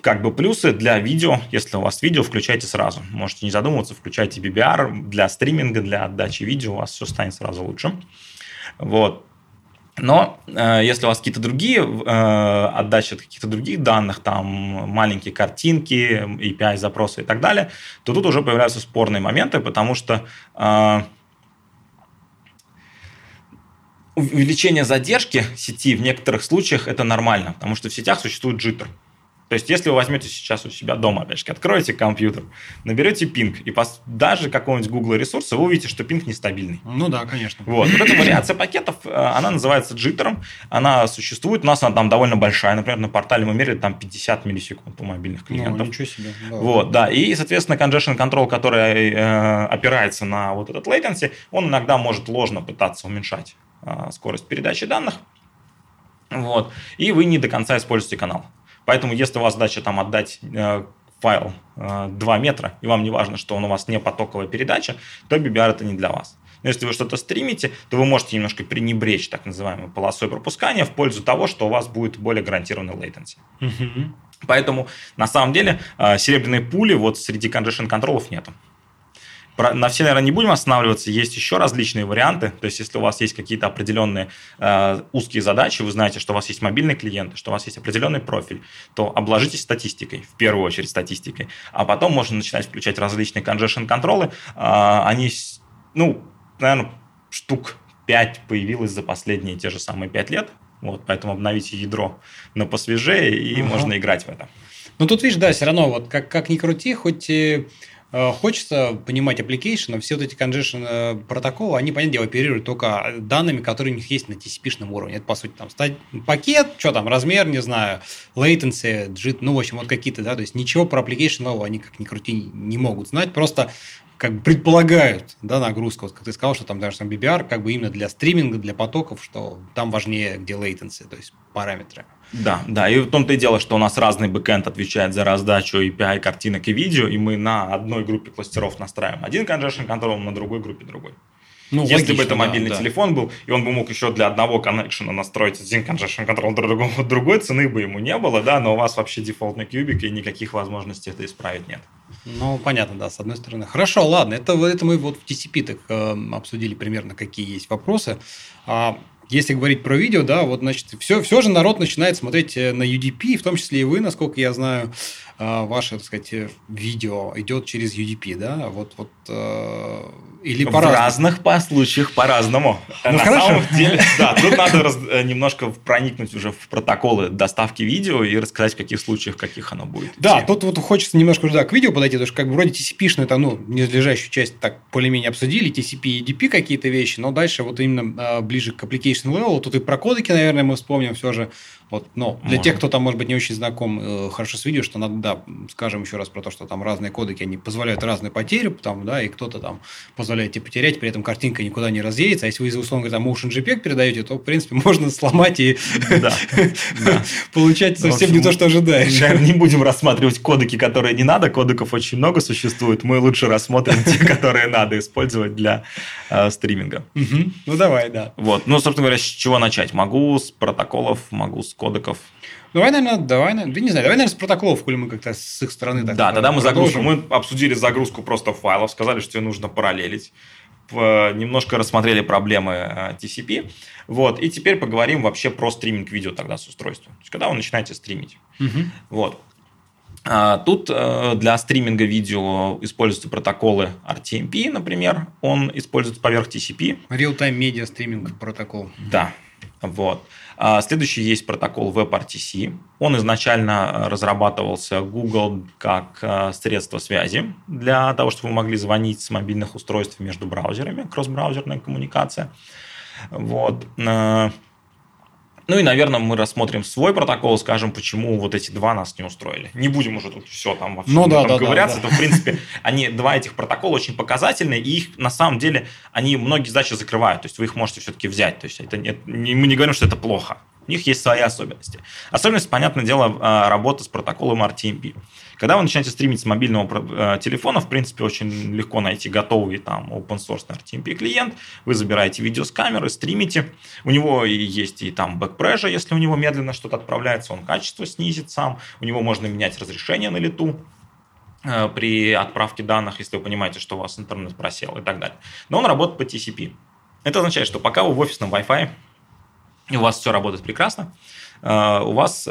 как бы плюсы для видео, если у вас видео, включайте сразу. Можете не задумываться, включайте BBR для стриминга, для отдачи видео, у вас все станет сразу лучше. Вот. Но э, если у вас какие-то другие э, отдачи от каких-то других данных, там маленькие картинки, API-запросы и так далее, то тут уже появляются спорные моменты, потому что э, увеличение задержки сети в некоторых случаях это нормально, потому что в сетях существует джиттер. То есть, если вы возьмете сейчас у себя дома, опять же, откроете компьютер, наберете пинг, и пос... даже какого-нибудь Google ресурса, вы увидите, что пинг нестабильный. Ну да, конечно. Вот. вот эта вариация пакетов, э, она называется джиттером, она существует, у нас она там довольно большая, например, на портале мы мерили там 50 миллисекунд у мобильных ну, клиентов. Ну, ничего себе. Да. Вот, да, и, соответственно, congestion control, который э, опирается на вот этот latency, он иногда может ложно пытаться уменьшать э, скорость передачи данных, вот, и вы не до конца используете канал. Поэтому, если у вас задача там отдать э, файл э, 2 метра, и вам не важно, что он у вас не потоковая передача, то BBR это не для вас. Но если вы что-то стримите, то вы можете немножко пренебречь так называемой полосой пропускания в пользу того, что у вас будет более гарантированный latency. Поэтому на самом деле э, серебряной пули вот среди congestion контролов нету на все, наверное, не будем останавливаться. Есть еще различные варианты. То есть, если у вас есть какие-то определенные э, узкие задачи, вы знаете, что у вас есть мобильные клиенты, что у вас есть определенный профиль, то обложитесь статистикой, в первую очередь статистикой. А потом можно начинать включать различные congestion контролы. Э, они, ну, наверное, штук 5 появилось за последние те же самые 5 лет. Вот, поэтому обновите ядро на посвежее, и угу. можно играть в это. Ну, тут, видишь, да, все равно, вот как, как ни крути, хоть и хочется понимать application, все вот эти congestion э, протоколы, они, понятное дело, оперируют только данными, которые у них есть на TCP-шном уровне. Это, по сути, там пакет, что там, размер, не знаю, latency, JIT, ну, в общем, вот какие-то, да, то есть ничего про application нового они, как ни крути, не могут знать, просто как бы предполагают, да, нагрузку, вот как ты сказал, что там даже там BBR как бы именно для стриминга, для потоков, что там важнее где latency, то есть параметры. Да, да, и в том-то и дело, что у нас разный бэкэнд отвечает за раздачу API картинок и видео, и мы на одной группе кластеров настраиваем один congestion control, на другой группе другой. Ну, Если логично, бы это мобильный да, телефон был, и он бы мог еще для одного коннекшена настроить один congestion control, другого, *laughs* другой цены бы ему не было, да, но у вас вообще дефолтный кубик, и никаких возможностей это исправить нет. Ну, понятно, да, с одной стороны. Хорошо, ладно, это, это мы вот в TCP так э, обсудили примерно, какие есть вопросы. А, если говорить про видео, да, вот, значит, все, все же народ начинает смотреть э, на UDP, в том числе и вы, насколько я знаю, ваше, так сказать, видео идет через UDP, да, вот, вот э, или по В разных по случаях по-разному. Ну, На хорошо. самом деле, да, тут надо раз, э, немножко проникнуть уже в протоколы доставки видео и рассказать, в каких случаях, каких оно будет. Да, тут вот хочется немножко да, к видео подойти, потому что как бы вроде TCP, это, ну, незлежащую часть так более-менее обсудили, TCP и UDP какие-то вещи, но дальше вот именно а, ближе к application level, тут и про кодеки, наверное, мы вспомним все же, вот, но для Может. тех, кто там, может быть, не очень знаком э, хорошо с видео, что надо, да, скажем еще раз про то, что там разные кодеки, они позволяют разные потери, там, да, и кто-то там позволяет тебе потерять, при этом картинка никуда не разъедется. А если вы, условно говоря, там Motion JPEG передаете, то, в принципе, *laughs* можно сломать и *laughs* получать совсем не то, что ожидаешь. Не будем рассматривать кодеки, которые не надо. Кодеков очень много существует. Мы лучше рассмотрим те, *laughs* которые надо использовать для э, стриминга. Ну, давай, да. Вот. Ну, собственно говоря, с чего начать? Могу с протоколов, могу с кодеков. Давай, наверное, давай, да не знаю, давай, наверное, с протоколов, коли мы как-то с их стороны так Да, тогда мы загрузку, мы обсудили загрузку просто файлов, сказали, что тебе нужно параллелить, немножко рассмотрели проблемы э, TCP, вот, и теперь поговорим вообще про стриминг видео тогда с устройства, то есть, когда вы начинаете стримить, угу. вот. А, тут э, для стриминга видео используются протоколы RTMP, например, он используется поверх TCP. Real-time Media Streaming протокол. Да, вот. А, следующий есть протокол WebRTC. Он изначально разрабатывался Google как а, средство связи для того, чтобы вы могли звонить с мобильных устройств между браузерами, кросс-браузерная коммуникация. Вот. Ну и, наверное, мы рассмотрим свой протокол, скажем, почему вот эти два нас не устроили. Не будем уже тут все там во всем ну, да, да, говыряться. Да, да. Это, в принципе, они, два этих протокола очень показательные, и их, на самом деле, они многие задачи закрывают. То есть вы их можете все-таки взять. То есть это, это, мы не говорим, что это плохо. У них есть свои особенности. Особенность, понятное дело, а, работы с протоколом RTMP. Когда вы начинаете стримить с мобильного э, телефона, в принципе, очень легко найти готовый там open source RTMP клиент. Вы забираете видео с камеры, стримите. У него есть и там backpressure, если у него медленно что-то отправляется, он качество снизит сам. У него можно менять разрешение на лету э, при отправке данных, если вы понимаете, что у вас интернет просел и так далее. Но он работает по TCP. Это означает, что пока вы в офисном Wi-Fi, у вас все работает прекрасно, э, у вас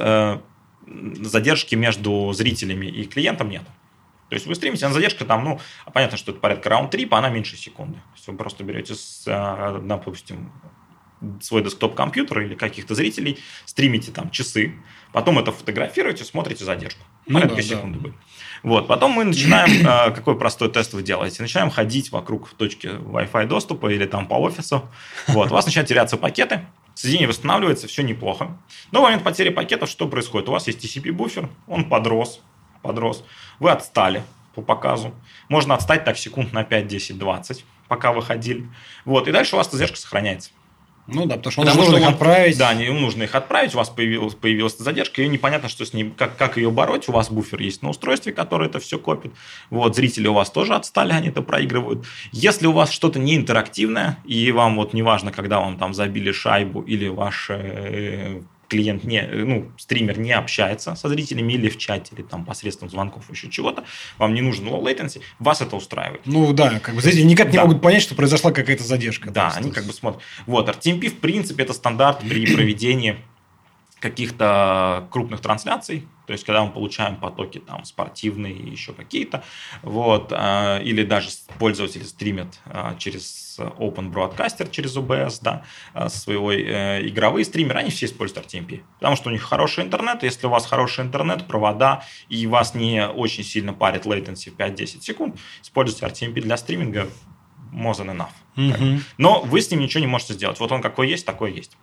задержки между зрителями и клиентом нет. То есть вы стримите, а задержка там, ну, понятно, что это порядка раунд-трипа, она меньше секунды. То есть вы просто берете, с, а, допустим, свой десктоп-компьютер или каких-то зрителей, стримите там часы, потом это фотографируете, смотрите задержку. Ну, да, да. будет. Вот, потом мы начинаем, а, *clears throat* какой простой тест вы делаете? Начинаем ходить вокруг точки Wi-Fi доступа или там по офису. Вот, у вас начинают теряться пакеты, соединение восстанавливается, все неплохо. Но в момент потери пакетов что происходит? У вас есть TCP-буфер, он подрос, подрос. Вы отстали по показу. Можно отстать так секунд на 5, 10, 20, пока выходили. Вот, и дальше у вас задержка сохраняется. Ну да, потому что потому нужно их отправить. Да, не, нужно их отправить, у вас появилась, появилась задержка, и непонятно, что с ней, как, как ее бороть. У вас буфер есть на устройстве, который это все копит. Вот, зрители у вас тоже отстали, они это проигрывают. Если у вас что-то не интерактивное, и вам вот неважно, когда вам там забили шайбу или ваш э, клиент не, ну, стример не общается со зрителями или в чате, или там посредством звонков, еще чего-то, вам не нужен low latency, вас это устраивает. Ну да, как бы зрители никак не да. могут понять, что произошла какая-то задержка. Да, они как бы смотрят. Вот, RTMP, в принципе, это стандарт при *clears throat* проведении каких-то крупных трансляций, то есть когда мы получаем потоки там спортивные и еще какие-то, вот, э, или даже пользователи стримят э, через Open Broadcaster, через OBS, да, э, своего игровые стримеры, они все используют RTMP, потому что у них хороший интернет, если у вас хороший интернет, провода, и вас не очень сильно парит latency в 5-10 секунд, используйте RTMP для стриминга, more than enough. Mm-hmm. Но вы с ним ничего не можете сделать. Вот он какой есть, такой есть.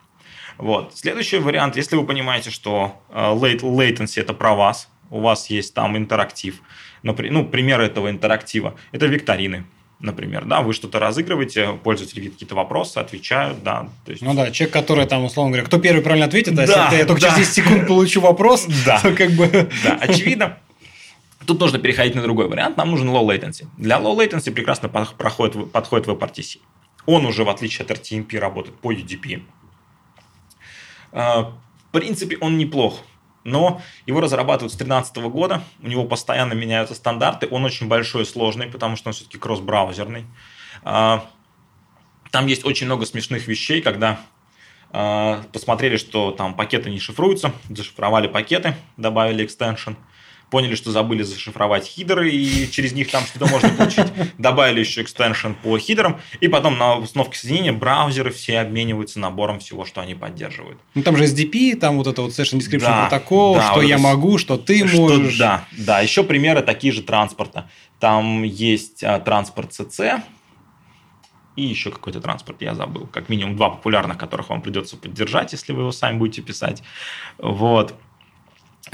Вот. Следующий вариант, если вы понимаете, что э, latency это про вас, у вас есть там интерактив, например, ну, пример этого интерактива, это викторины, например, да, вы что-то разыгрываете, пользователи видят какие-то вопросы, отвечают, да. То есть... Ну да, человек, который там, условно говоря, кто первый правильно ответит, а да, если я только да. через 10 секунд получу вопрос, да. то как бы... Да, очевидно. Тут нужно переходить на другой вариант, нам нужен low latency. Для low latency прекрасно проходит, подходит WebRTC. Он уже, в отличие от RTMP, работает по UDP. А, в принципе, он неплох, но его разрабатывают с 2013 года, у него постоянно меняются стандарты, он очень большой и сложный, потому что он все-таки кросс-браузерный. А, там есть очень много смешных вещей, когда а, посмотрели, что там пакеты не шифруются, зашифровали пакеты, добавили экстеншн – поняли, что забыли зашифровать хидеры, и через них там что-то можно получить. Добавили еще экстеншн по хидерам, и потом на установке соединения браузеры все обмениваются набором всего, что они поддерживают. Ну, там же SDP, там вот это вот Session Description да, протокол, да, что вот я могу, что ты что, можешь. Да, да, еще примеры такие же транспорта. Там есть а, транспорт CC, и еще какой-то транспорт, я забыл. Как минимум два популярных, которых вам придется поддержать, если вы его сами будете писать. Вот.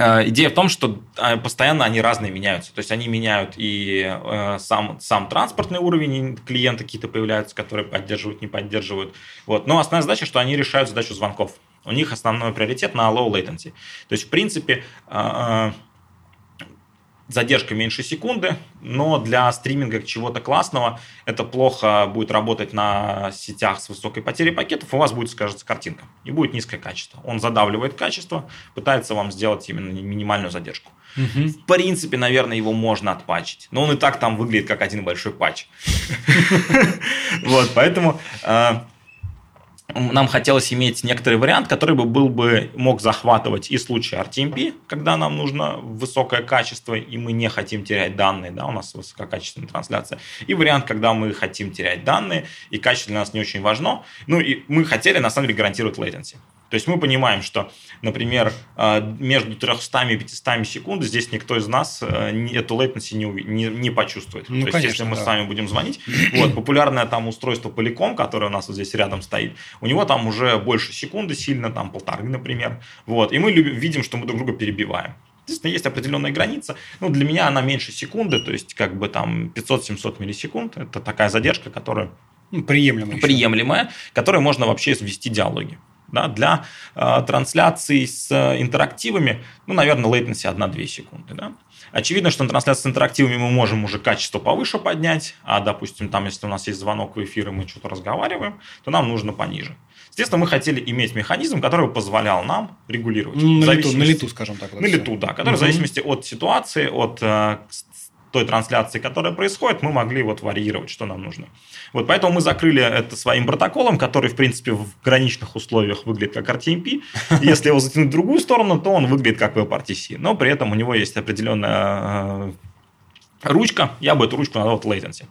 Э, идея в том, что э, постоянно они разные меняются. То есть они меняют и э, сам, сам транспортный уровень, клиенты какие-то появляются, которые поддерживают, не поддерживают. Вот. Но основная задача, что они решают задачу звонков. У них основной приоритет на low latency. То есть, в принципе, задержка меньше секунды, но для стриминга чего-то классного это плохо будет работать на сетях с высокой потерей пакетов, у вас будет, скажется, картинка, и будет низкое качество. Он задавливает качество, пытается вам сделать именно минимальную задержку. Угу. В принципе, наверное, его можно отпачить, но он и так там выглядит как один большой патч. *laughs* Вот, поэтому э, нам хотелось иметь некоторый вариант, который бы был бы мог захватывать и случай RTMP, когда нам нужно высокое качество, и мы не хотим терять данные, да, у нас высококачественная трансляция, и вариант, когда мы хотим терять данные, и качество для нас не очень важно, ну и мы хотели, на самом деле, гарантировать latency. То есть мы понимаем, что, например, э, между 300 и 500 секунд здесь никто из нас э, эту latency не, не, не почувствует. Ну, То есть конечно, если мы да. с вами будем звонить, вот, популярное там устройство Polycom, которое у нас вот здесь рядом стоит, у него там уже больше секунды сильно, там полторы, например. Вот, и мы любим, видим, что мы друг друга перебиваем. Естественно, есть определенная граница. Ну, для меня она меньше секунды, то есть как бы там 500-700 миллисекунд. Это такая задержка, которая ну, приемлемая, приемлемая которой можно вообще ввести диалоги. Да, для э, трансляции с интерактивами, ну, наверное, latency 1-2 секунды. Да? Очевидно, что на трансляции с интерактивами мы можем уже качество повыше поднять, а, допустим, там, если у нас есть звонок в эфир, и мы что-то разговариваем, то нам нужно пониже. Естественно, мы хотели иметь механизм, который позволял нам регулировать. На, лету, на лету, скажем так. Вот на все. лету, да. Который угу. в зависимости от ситуации, от э, той трансляции, которая происходит, мы могли вот варьировать, что нам нужно. Вот поэтому мы закрыли это своим протоколом, который, в принципе, в граничных условиях выглядит как RTMP. *laughs* Если его затянуть в другую сторону, то он выглядит как WebRTC. Но при этом у него есть определенная э, ручка. Я бы эту ручку назвал latency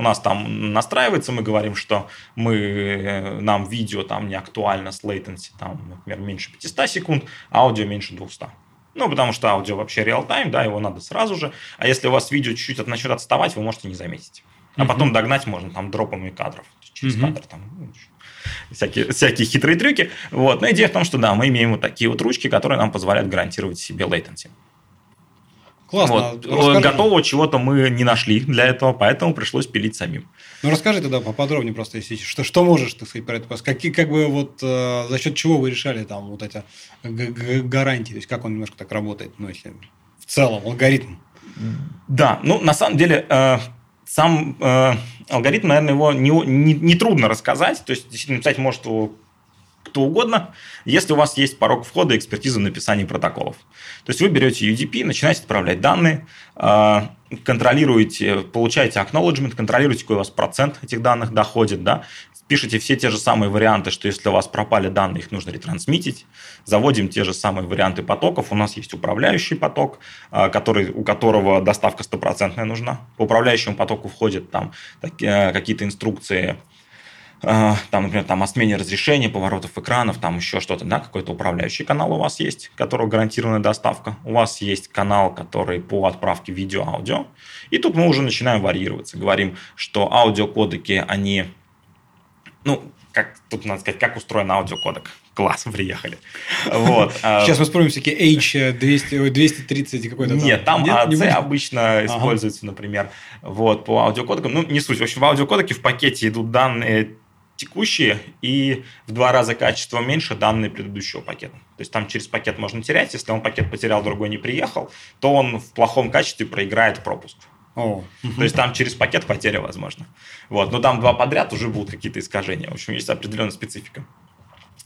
у нас там настраивается, мы говорим, что мы, э, нам видео там не актуально с latency, там, например, меньше 500 секунд, а аудио меньше 200. Ну, потому что аудио вообще реал-тайм, да, его надо сразу же. А если у вас видео чуть-чуть начнет отставать, вы можете не заметить. А потом догнать можно там дропами кадров. Через uh кадр там ну, всякие, всякие хитрые трюки. Вот. Но идея в том, что да, мы имеем вот такие вот ручки, которые нам позволяют гарантировать себе latency. Классно. Вот. Готового чего-то мы не нашли для этого, поэтому пришлось пилить самим. Ну, расскажи тогда поподробнее просто, если что, что можешь, так сказать, про это Какие, как бы вот э, за счет чего вы решали там вот эти гарантии, то есть как он немножко так работает, ну, если в целом алгоритм? Да, ну, на самом деле, э, сам э, алгоритм, наверное, его не, не, не трудно рассказать, то есть действительно написать может его кто угодно, если у вас есть порог входа экспертизы написания протоколов. То есть вы берете UDP, начинаете отправлять данные, а, контролируете, получаете acknowledgement, контролируете, какой у вас процент этих данных доходит, да, пишите все те же самые варианты, что если у вас пропали данные, их нужно ретрансмитить, заводим те же самые варианты потоков, у нас есть управляющий поток, а, который, у которого доставка стопроцентная нужна. По управляющему потоку входят там э, какие-то инструкции там, например, там, о смене разрешения, поворотов экранов, там еще что-то, да, какой-то управляющий канал у вас есть, которого гарантированная доставка. У вас есть канал, который по отправке видео-аудио. И тут мы уже начинаем варьироваться. Говорим, что аудиокодеки, они, ну, как тут надо сказать, как устроен аудиокодек. Класс, *laughs* приехали. Вот. А Сейчас мы вспомним всякие H200, 230 какой-то. Нет, там AC обычно используется, например, вот, по аудиокодекам. Ну, не суть. В общем, в аудиокодеке в пакете идут данные текущие и в два раза качество меньше данные предыдущего пакета. То есть там через пакет можно терять. Если он пакет потерял, другой не приехал, то он в плохом качестве проиграет пропуск. Oh. То есть там через пакет потеря возможно. Вот. Но там два подряд уже будут какие-то искажения. В общем, есть определенная специфика.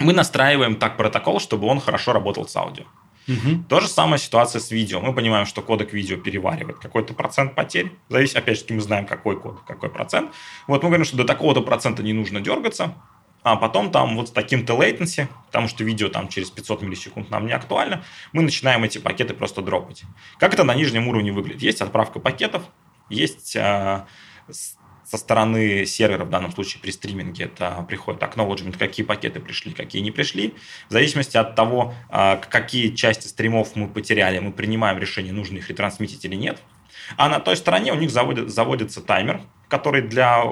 Мы настраиваем так протокол, чтобы он хорошо работал с аудио. Угу. То же самая ситуация с видео. Мы понимаем, что кодек видео переваривает какой-то процент потерь. Зависит, опять же, мы знаем, какой код, какой процент. Вот мы говорим, что до такого-то процента не нужно дергаться, а потом там вот с таким-то latency, потому что видео там через 500 миллисекунд нам не актуально, мы начинаем эти пакеты просто дропать. Как это на нижнем уровне выглядит? Есть отправка пакетов, есть а, со стороны сервера, в данном случае при стриминге, это приходит acknowledgement, какие пакеты пришли, какие не пришли. В зависимости от того, а, какие части стримов мы потеряли, мы принимаем решение, нужно их ретрансмитить или нет. А на той стороне у них заводит, заводится таймер, который для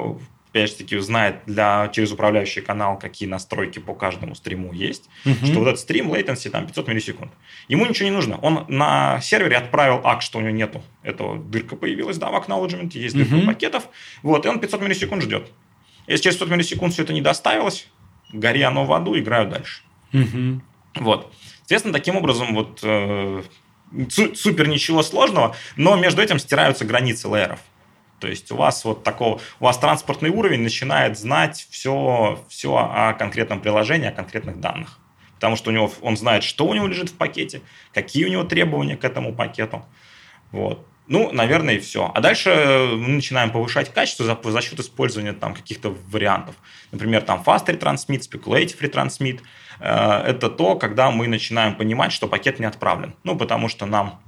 опять же таки, знает для, через управляющий канал, какие настройки по каждому стриму есть, угу. что вот этот стрим latency там 500 миллисекунд. Ему ничего не нужно. Он на сервере отправил ак, что у него нету этого дырка появилась, да, в acknowledgement, есть дырка угу. пакетов, вот, и он 500 миллисекунд ждет. Если через 500 миллисекунд все это не доставилось, гори оно в аду, играю дальше. Угу. Вот. Соответственно, таким образом, вот э, супер ничего сложного, но между этим стираются границы лейеров. То есть у вас вот такого, у вас транспортный уровень начинает знать все, все о конкретном приложении, о конкретных данных. Потому что у него, он знает, что у него лежит в пакете, какие у него требования к этому пакету. Вот. Ну, наверное, и все. А дальше мы начинаем повышать качество за, за счет использования там каких-то вариантов. Например, там fast retransmit, speculative retransmit. Э, это то, когда мы начинаем понимать, что пакет не отправлен. Ну, потому что нам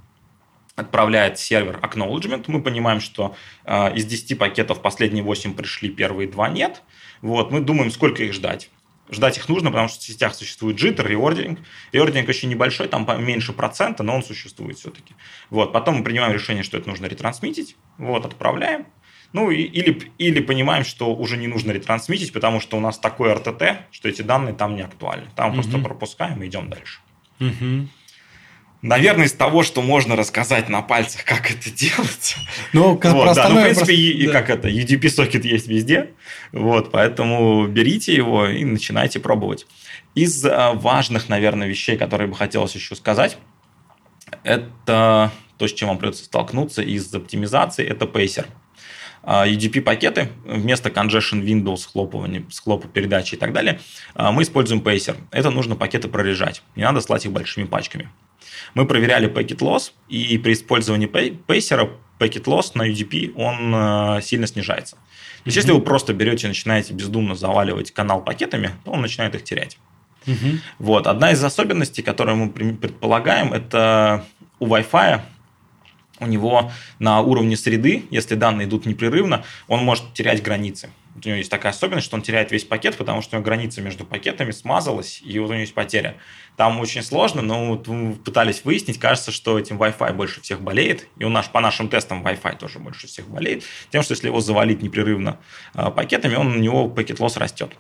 отправляет сервер acknowledgement, мы понимаем, что э, из 10 пакетов последние 8 пришли, первые 2 нет. Вот, мы думаем, сколько их ждать. Ждать их нужно, потому что в сетях существует джиттер, реордеринг. Реордеринг очень небольшой, там меньше процента, но он существует все-таки. Вот. Потом мы принимаем решение, что это нужно ретрансмитить. Вот, отправляем. Ну, и, или, или понимаем, что уже не нужно ретрансмитить, потому что у нас такой РТТ, что эти данные там не актуальны. Там угу. просто пропускаем и идем дальше. Угу. Наверное, из того, что можно рассказать на пальцах, как это делать. Ну, как вот, да, ну, в принципе, просто... и, да. как это, UDP-сокет есть везде, вот, поэтому берите его и начинайте пробовать. Из а, важных, наверное, вещей, которые бы хотелось еще сказать, это то, с чем вам придется столкнуться из оптимизации, это. А, UDP-пакеты вместо congestion window, схлопывания, схлопа передачи и так далее, а, мы используем Pacer. Это нужно пакеты прорежать. Не надо слать их большими пачками. Мы проверяли packet loss, и при использовании Pacer packet loss на UDP он э, сильно снижается. То есть, mm-hmm. если вы просто берете и начинаете бездумно заваливать канал пакетами, то он начинает их терять. Mm-hmm. Вот. Одна из особенностей, которую мы предполагаем, это у Wi-Fi у него на уровне среды, если данные идут непрерывно, он может терять границы. У него есть такая особенность, что он теряет весь пакет, потому что у него граница между пакетами смазалась, и вот у него есть потеря. Там очень сложно, но вот мы пытались выяснить, кажется, что этим Wi-Fi больше всех болеет, и у нас по нашим тестам Wi-Fi тоже больше всех болеет, тем, что если его завалить непрерывно а, пакетами, он, у него пакет-лосс растет.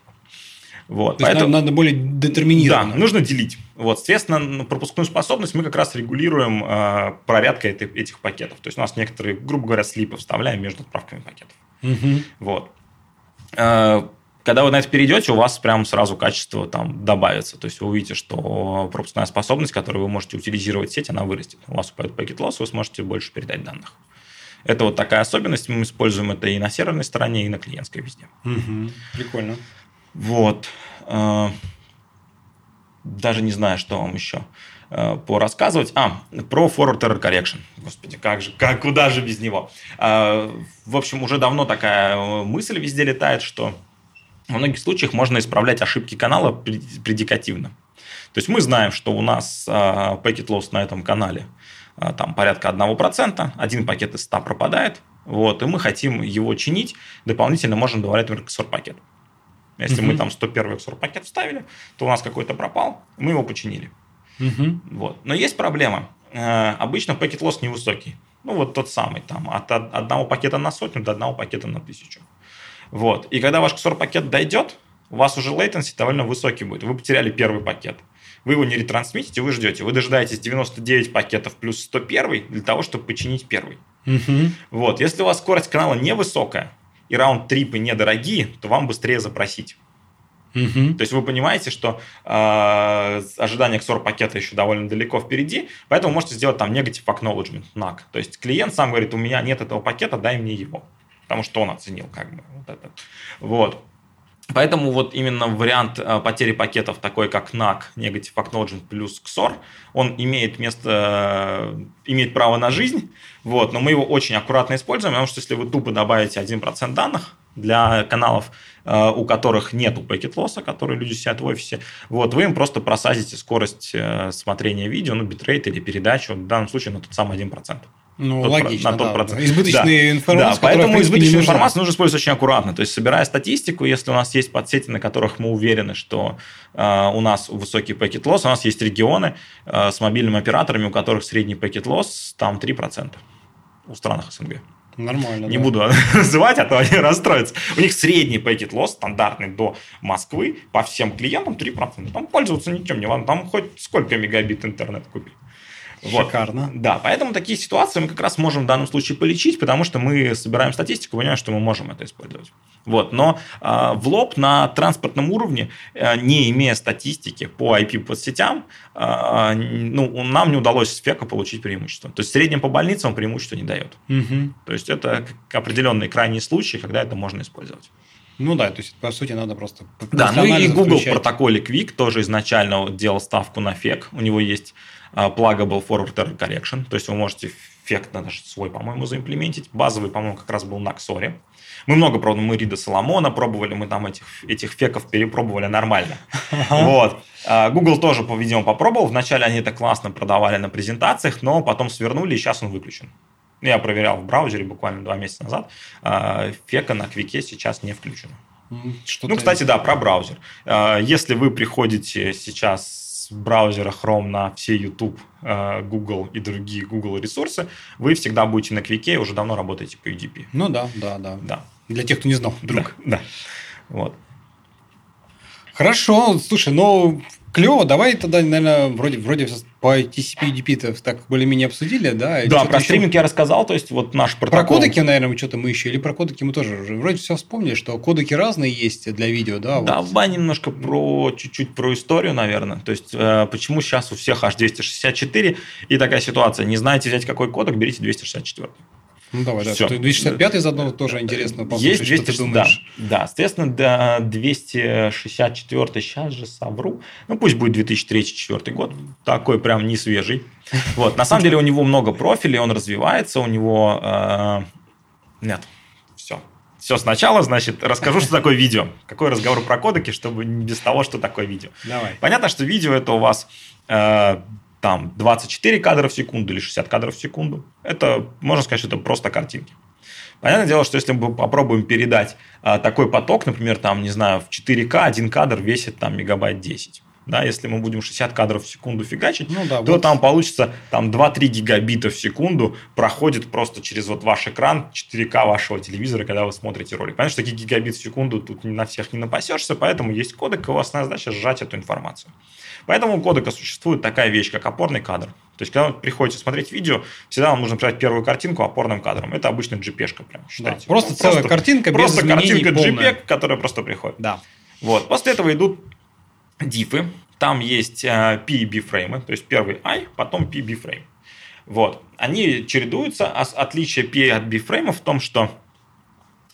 Вот, То поэтому надо, надо более детерминированно. Да, нужно делить. Вот, соответственно, пропускную способность мы как раз регулируем э, проверкой этих, этих пакетов. То есть у нас некоторые, грубо говоря, слипы вставляем между отправками пакетов. Угу. Вот. Э, когда вы на это перейдете, у вас прям сразу качество там добавится. То есть вы увидите, что пропускная способность, которую вы можете утилизировать в сеть, она вырастет. У вас упадет пакет лосс, вы сможете больше передать данных. Это вот такая особенность. Мы используем это и на серверной стороне, и на клиентской везде. Угу. Прикольно. Вот. Э, даже не знаю, что вам еще порассказывать. А, про Forward Error Correction. Господи, как же, как, куда же без него? Э, в общем, уже давно такая мысль везде летает, что во многих случаях можно исправлять ошибки канала предикативно. То есть мы знаем, что у нас пакет loss на этом канале там порядка 1%, один пакет из 100 пропадает, вот, и мы хотим его чинить, дополнительно можем добавлять, например, XOR пакет. Если угу. мы там 101 XOR пакет вставили, то у нас какой-то пропал, мы его починили. Угу. Вот. Но есть проблема. Э, обычно пакет лосс невысокий. Ну, вот тот самый, там, от одного пакета на сотню до одного пакета на тысячу. Вот. И когда ваш XOR пакет дойдет, у вас уже latency довольно высокий будет. Вы потеряли первый пакет. Вы его не ретрансмитите, вы ждете. Вы дожидаетесь 99 пакетов плюс 101 для того, чтобы починить первый. Угу. Вот. Если у вас скорость канала невысокая, и раунд-трипы недорогие, то вам быстрее запросить. Угу. То есть вы понимаете, что э, ожидание XOR пакета еще довольно далеко впереди, поэтому можете сделать там negative acknowledgement, NAC. То есть клиент сам говорит, у меня нет этого пакета, дай мне его. Потому что он оценил как бы вот это. Вот. Поэтому вот именно вариант э, потери пакетов, такой как NAC, Negative Acknowledgement плюс XOR, он имеет место, э, имеет право на жизнь, вот, но мы его очень аккуратно используем, потому что если вы тупо добавите 1% данных для каналов, у которых нету пакет-лосса, которые люди сидят в офисе, вот, вы им просто просадите скорость смотрения видео, ну, битрейт или передачу, в данном случае на тот самый 1%. Ну, тот, логично, на тот да. процент. Избыточная да. информация. Да, поэтому избыточную информацию нужно использовать очень аккуратно. То есть, собирая статистику, если у нас есть подсети, на которых мы уверены, что э, у нас высокий пакет лосс, у нас есть регионы э, с мобильными операторами, у которых средний пакет лосс там 3% у странах СНГ. Нормально. Не да. буду *laughs* называть, а то они расстроятся. У них средний пакет лосс стандартный до Москвы по всем клиентам 3%. Там пользоваться ничем не важно. Там хоть сколько мегабит интернет. Вот. Шикарно. Да, поэтому такие ситуации мы как раз можем в данном случае полечить, потому что мы собираем статистику, понимаем, что мы можем это использовать. Вот. Но э, в лоб на транспортном уровне, э, не имея статистики по IP-подсетям, э, ну, нам не удалось с фека получить преимущество. То есть, в среднем по больницам он преимущество не дает. Угу. То есть, это определенные крайние случаи, когда это можно использовать. Ну да, то есть, по сути, надо просто... Да, ну и Google включать. в протоколе Quick тоже изначально делал ставку на фек. У него есть pluggable forward error correction, то есть вы можете эффект наш свой, по-моему, заимплементить. Базовый, по-моему, как раз был на Xore. Мы много пробовали, мы Рида Соломона пробовали, мы там этих, этих феков перепробовали нормально. Вот. А, Google тоже, видимо, попробовал. Вначале они это классно продавали на презентациях, но потом свернули, и сейчас он выключен. Я проверял в браузере буквально два месяца назад. А, фека на Квике сейчас не включена. Что ну, кстати, да, про браузер. А, если вы приходите сейчас с браузера Chrome на все YouTube, Google и другие Google ресурсы, вы всегда будете на Квике и уже давно работаете по UDP. Ну да, да, да. да. Для тех, кто не знал, вдруг. Да, да. Вот. Хорошо, слушай, ну клево, давай тогда, наверное, вроде, вроде по TCP и UDP так более-менее обсудили, да? да, про еще... стриминг я рассказал, то есть вот наш протокол. Про кодеки, наверное, что-то мы еще, или про кодеки мы тоже уже вроде все вспомнили, что кодеки разные есть для видео, да? Вот. Давай немножко про, чуть-чуть про историю, наверное, то есть э, почему сейчас у всех аж 264 и такая ситуация, не знаете взять какой кодек, берите 264. Ну, давай, Все. да. 265 заодно тоже интересно послушать, Есть 200, что ты думаешь. Да, да, соответственно, до 264 сейчас же совру. Ну, пусть будет 2003-2004 год. Такой прям не свежий. Вот. На самом деле у него много профилей, он развивается, у него... Э, нет, все. Все сначала, значит, расскажу, что такое видео. Какой разговор про кодеки, чтобы не без того, что такое видео. Давай. Понятно, что видео это у вас э, там 24 кадра в секунду или 60 кадров в секунду. Это, можно сказать, что это просто картинки. Понятное дело, что если мы попробуем передать а, такой поток, например, там, не знаю, в 4К один кадр весит там мегабайт 10. Да, если мы будем 60 кадров в секунду фигачить, ну, да, то вот. там получится там 2-3 гигабита в секунду проходит просто через вот ваш экран 4К вашего телевизора, когда вы смотрите ролик. Понятно, что такие гигабит в секунду тут на всех не напасешься, поэтому есть кодек, и у вас задача сжать эту информацию. Поэтому у кодека существует такая вещь, как опорный кадр. То есть, когда вы приходите смотреть видео, всегда вам нужно придать первую картинку опорным кадром. Это обычно JPEG, прям считайте. Да, просто ну, целая просто, картинка Просто без картинка JPEG, которая просто приходит. Да. Вот. После этого идут дифы. Там есть э, PB фреймы, то есть первый I, потом PB фрейм. Вот. Они чередуются. А отличие P от B фрейма в том, что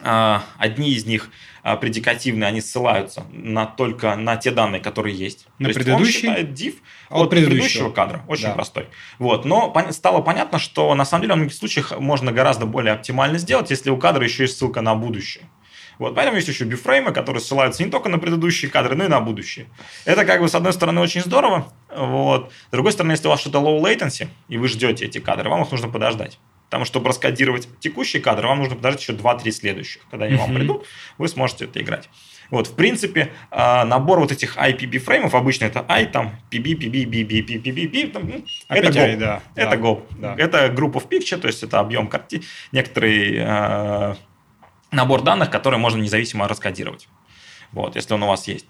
э, одни из них а, предикативные, они ссылаются на, только на те данные, которые есть. На То предыдущий? он считает div от, от предыдущего. предыдущего кадра. Очень да. простой. Вот. Но стало понятно, что на самом деле в многих случаях можно гораздо более оптимально сделать, если у кадра еще есть ссылка на будущее. Вот, поэтому есть еще бифреймы, которые ссылаются не только на предыдущие кадры, но и на будущее. Это как бы с одной стороны очень здорово, вот. с другой стороны, если у вас что-то low latency, и вы ждете эти кадры, вам их нужно подождать. Потому что, чтобы раскодировать текущий кадр, вам нужно подождать еще 2-3 следующих. Когда они uh-huh. вам придут, вы сможете это играть. Вот, в принципе, а, набор вот этих IPB фреймов, обычно это I, там, PB, PB, BB, PB, PB, там, ну, это Go. Да, это да, Go. Да. Это группа в picture, то есть это объем карты, некоторый э, набор данных, который можно независимо раскодировать. Вот, если он у вас есть.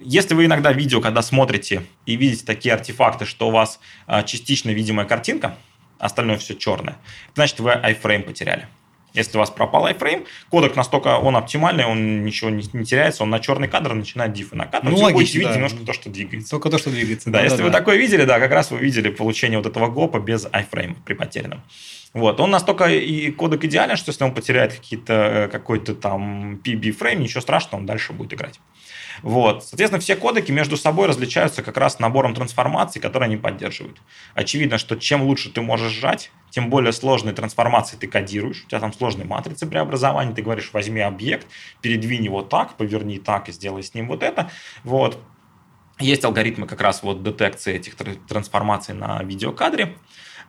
Если вы иногда видео, когда смотрите и видите такие артефакты, что у вас частично видимая картинка, остальное все черное. Значит, вы iFrame потеряли. Если у вас пропал iFrame, кодек настолько он оптимальный, он ничего не, не теряется, он на черный кадр начинает дифы накатывать. Ну, вы будете видеть да. немножко то, что двигается. Только то, что двигается. Да, да если да, вы да. такое видели, да, как раз вы видели получение вот этого гопа без iFrame при потерянном. Вот. Он настолько и кодек идеален, что если он потеряет какие-то, э, какой-то там PB фрейм, ничего страшного, он дальше будет играть. Вот. Соответственно, все кодеки между собой различаются как раз набором трансформаций, которые они поддерживают. Очевидно, что чем лучше ты можешь сжать, тем более сложные трансформации ты кодируешь. У тебя там сложные матрицы преобразования. Ты говоришь, возьми объект, передвинь его так, поверни так и сделай с ним вот это. Вот. Есть алгоритмы как раз вот детекции этих трансформаций на видеокадре.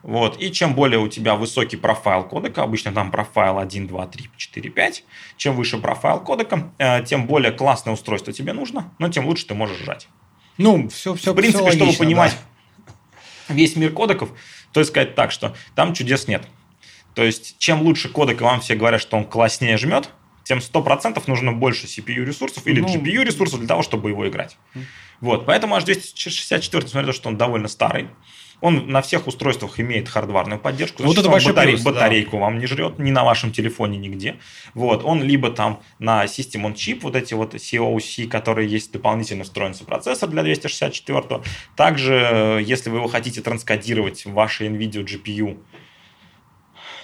Вот. И чем более у тебя высокий профайл кодека, обычно там профайл 1, 2, 3, 4, 5, чем выше профайл кодека, э, тем более классное устройство тебе нужно, но тем лучше ты можешь жать. Ну, все, все В принципе, все логично, чтобы понимать да. весь мир кодеков, то есть сказать так, что там чудес нет. То есть, чем лучше кодек, и вам все говорят, что он класснее жмет, тем 100% нужно больше CPU ресурсов или ну, GPU ресурсов для того, чтобы его играть. Вот, поэтому H264, несмотря на то, что он довольно старый, он на всех устройствах имеет хардварную поддержку. Вот это большой батарей, плюс, батарейку да. вам не жрет ни на вашем телефоне, нигде. Вот. Он либо там на System on Chip, вот эти вот COC, которые есть дополнительно встроен процессор для 264. Также, если вы его хотите транскодировать в вашей NVIDIA GPU,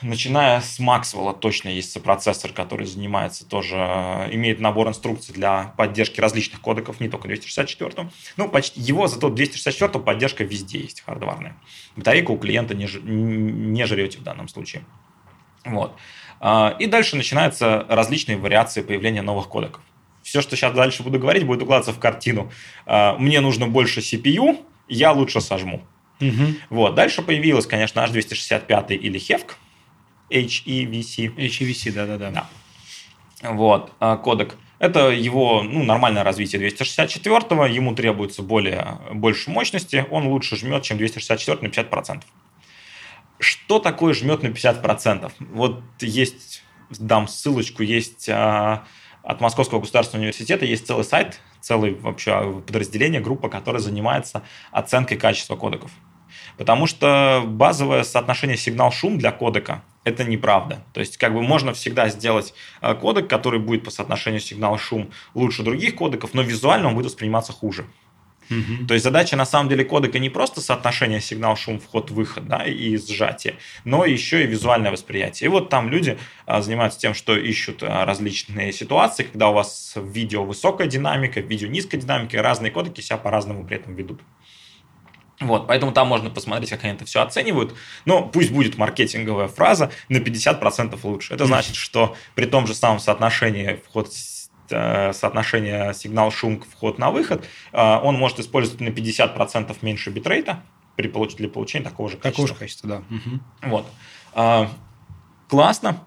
начиная с Maxwell точно есть сопроцессор, который занимается тоже, э, имеет набор инструкций для поддержки различных кодеков, не только 264. Ну, почти его зато 264 поддержка везде есть хардварная. Батарейку у клиента не, не жрете в данном случае. Вот. А, и дальше начинаются различные вариации появления новых кодеков. Все, что сейчас дальше буду говорить, будет укладываться в картину. А, мне нужно больше CPU, я лучше сожму. Угу. Вот. Дальше появилась, конечно, H265 или HEVC. HEVC. HEVC, да-да-да. Да. вот, а, кодек. Это его ну, нормальное развитие 264-го, ему требуется более, больше мощности, он лучше жмет, чем 264 на 50%. Что такое жмет на 50%? Вот есть, дам ссылочку, есть а, от Московского государственного университета, есть целый сайт, целое вообще подразделение, группа, которая занимается оценкой качества кодеков. Потому что базовое соотношение сигнал-шум для кодека – это неправда. То есть, как бы можно всегда сделать э, кодек, который будет по соотношению сигнал-шум лучше других кодеков, но визуально он будет восприниматься хуже. Угу. То есть задача на самом деле кодека не просто соотношение сигнал-шум, вход-выход да, и сжатие, но еще и визуальное восприятие. И вот там люди а, занимаются тем, что ищут а, различные ситуации, когда у вас в видео высокая динамика, в видео низкая динамика, и разные кодеки себя по-разному при этом ведут. Вот, поэтому там можно посмотреть, как они это все оценивают. Но пусть будет маркетинговая фраза на 50% лучше. Это значит, что при том же самом соотношении вход э, соотношение сигнал-шум вход на выход, э, он может использовать на 50% меньше битрейта при получ... для получения такого же качества. Такого же качества, да. Угу. Вот. А, классно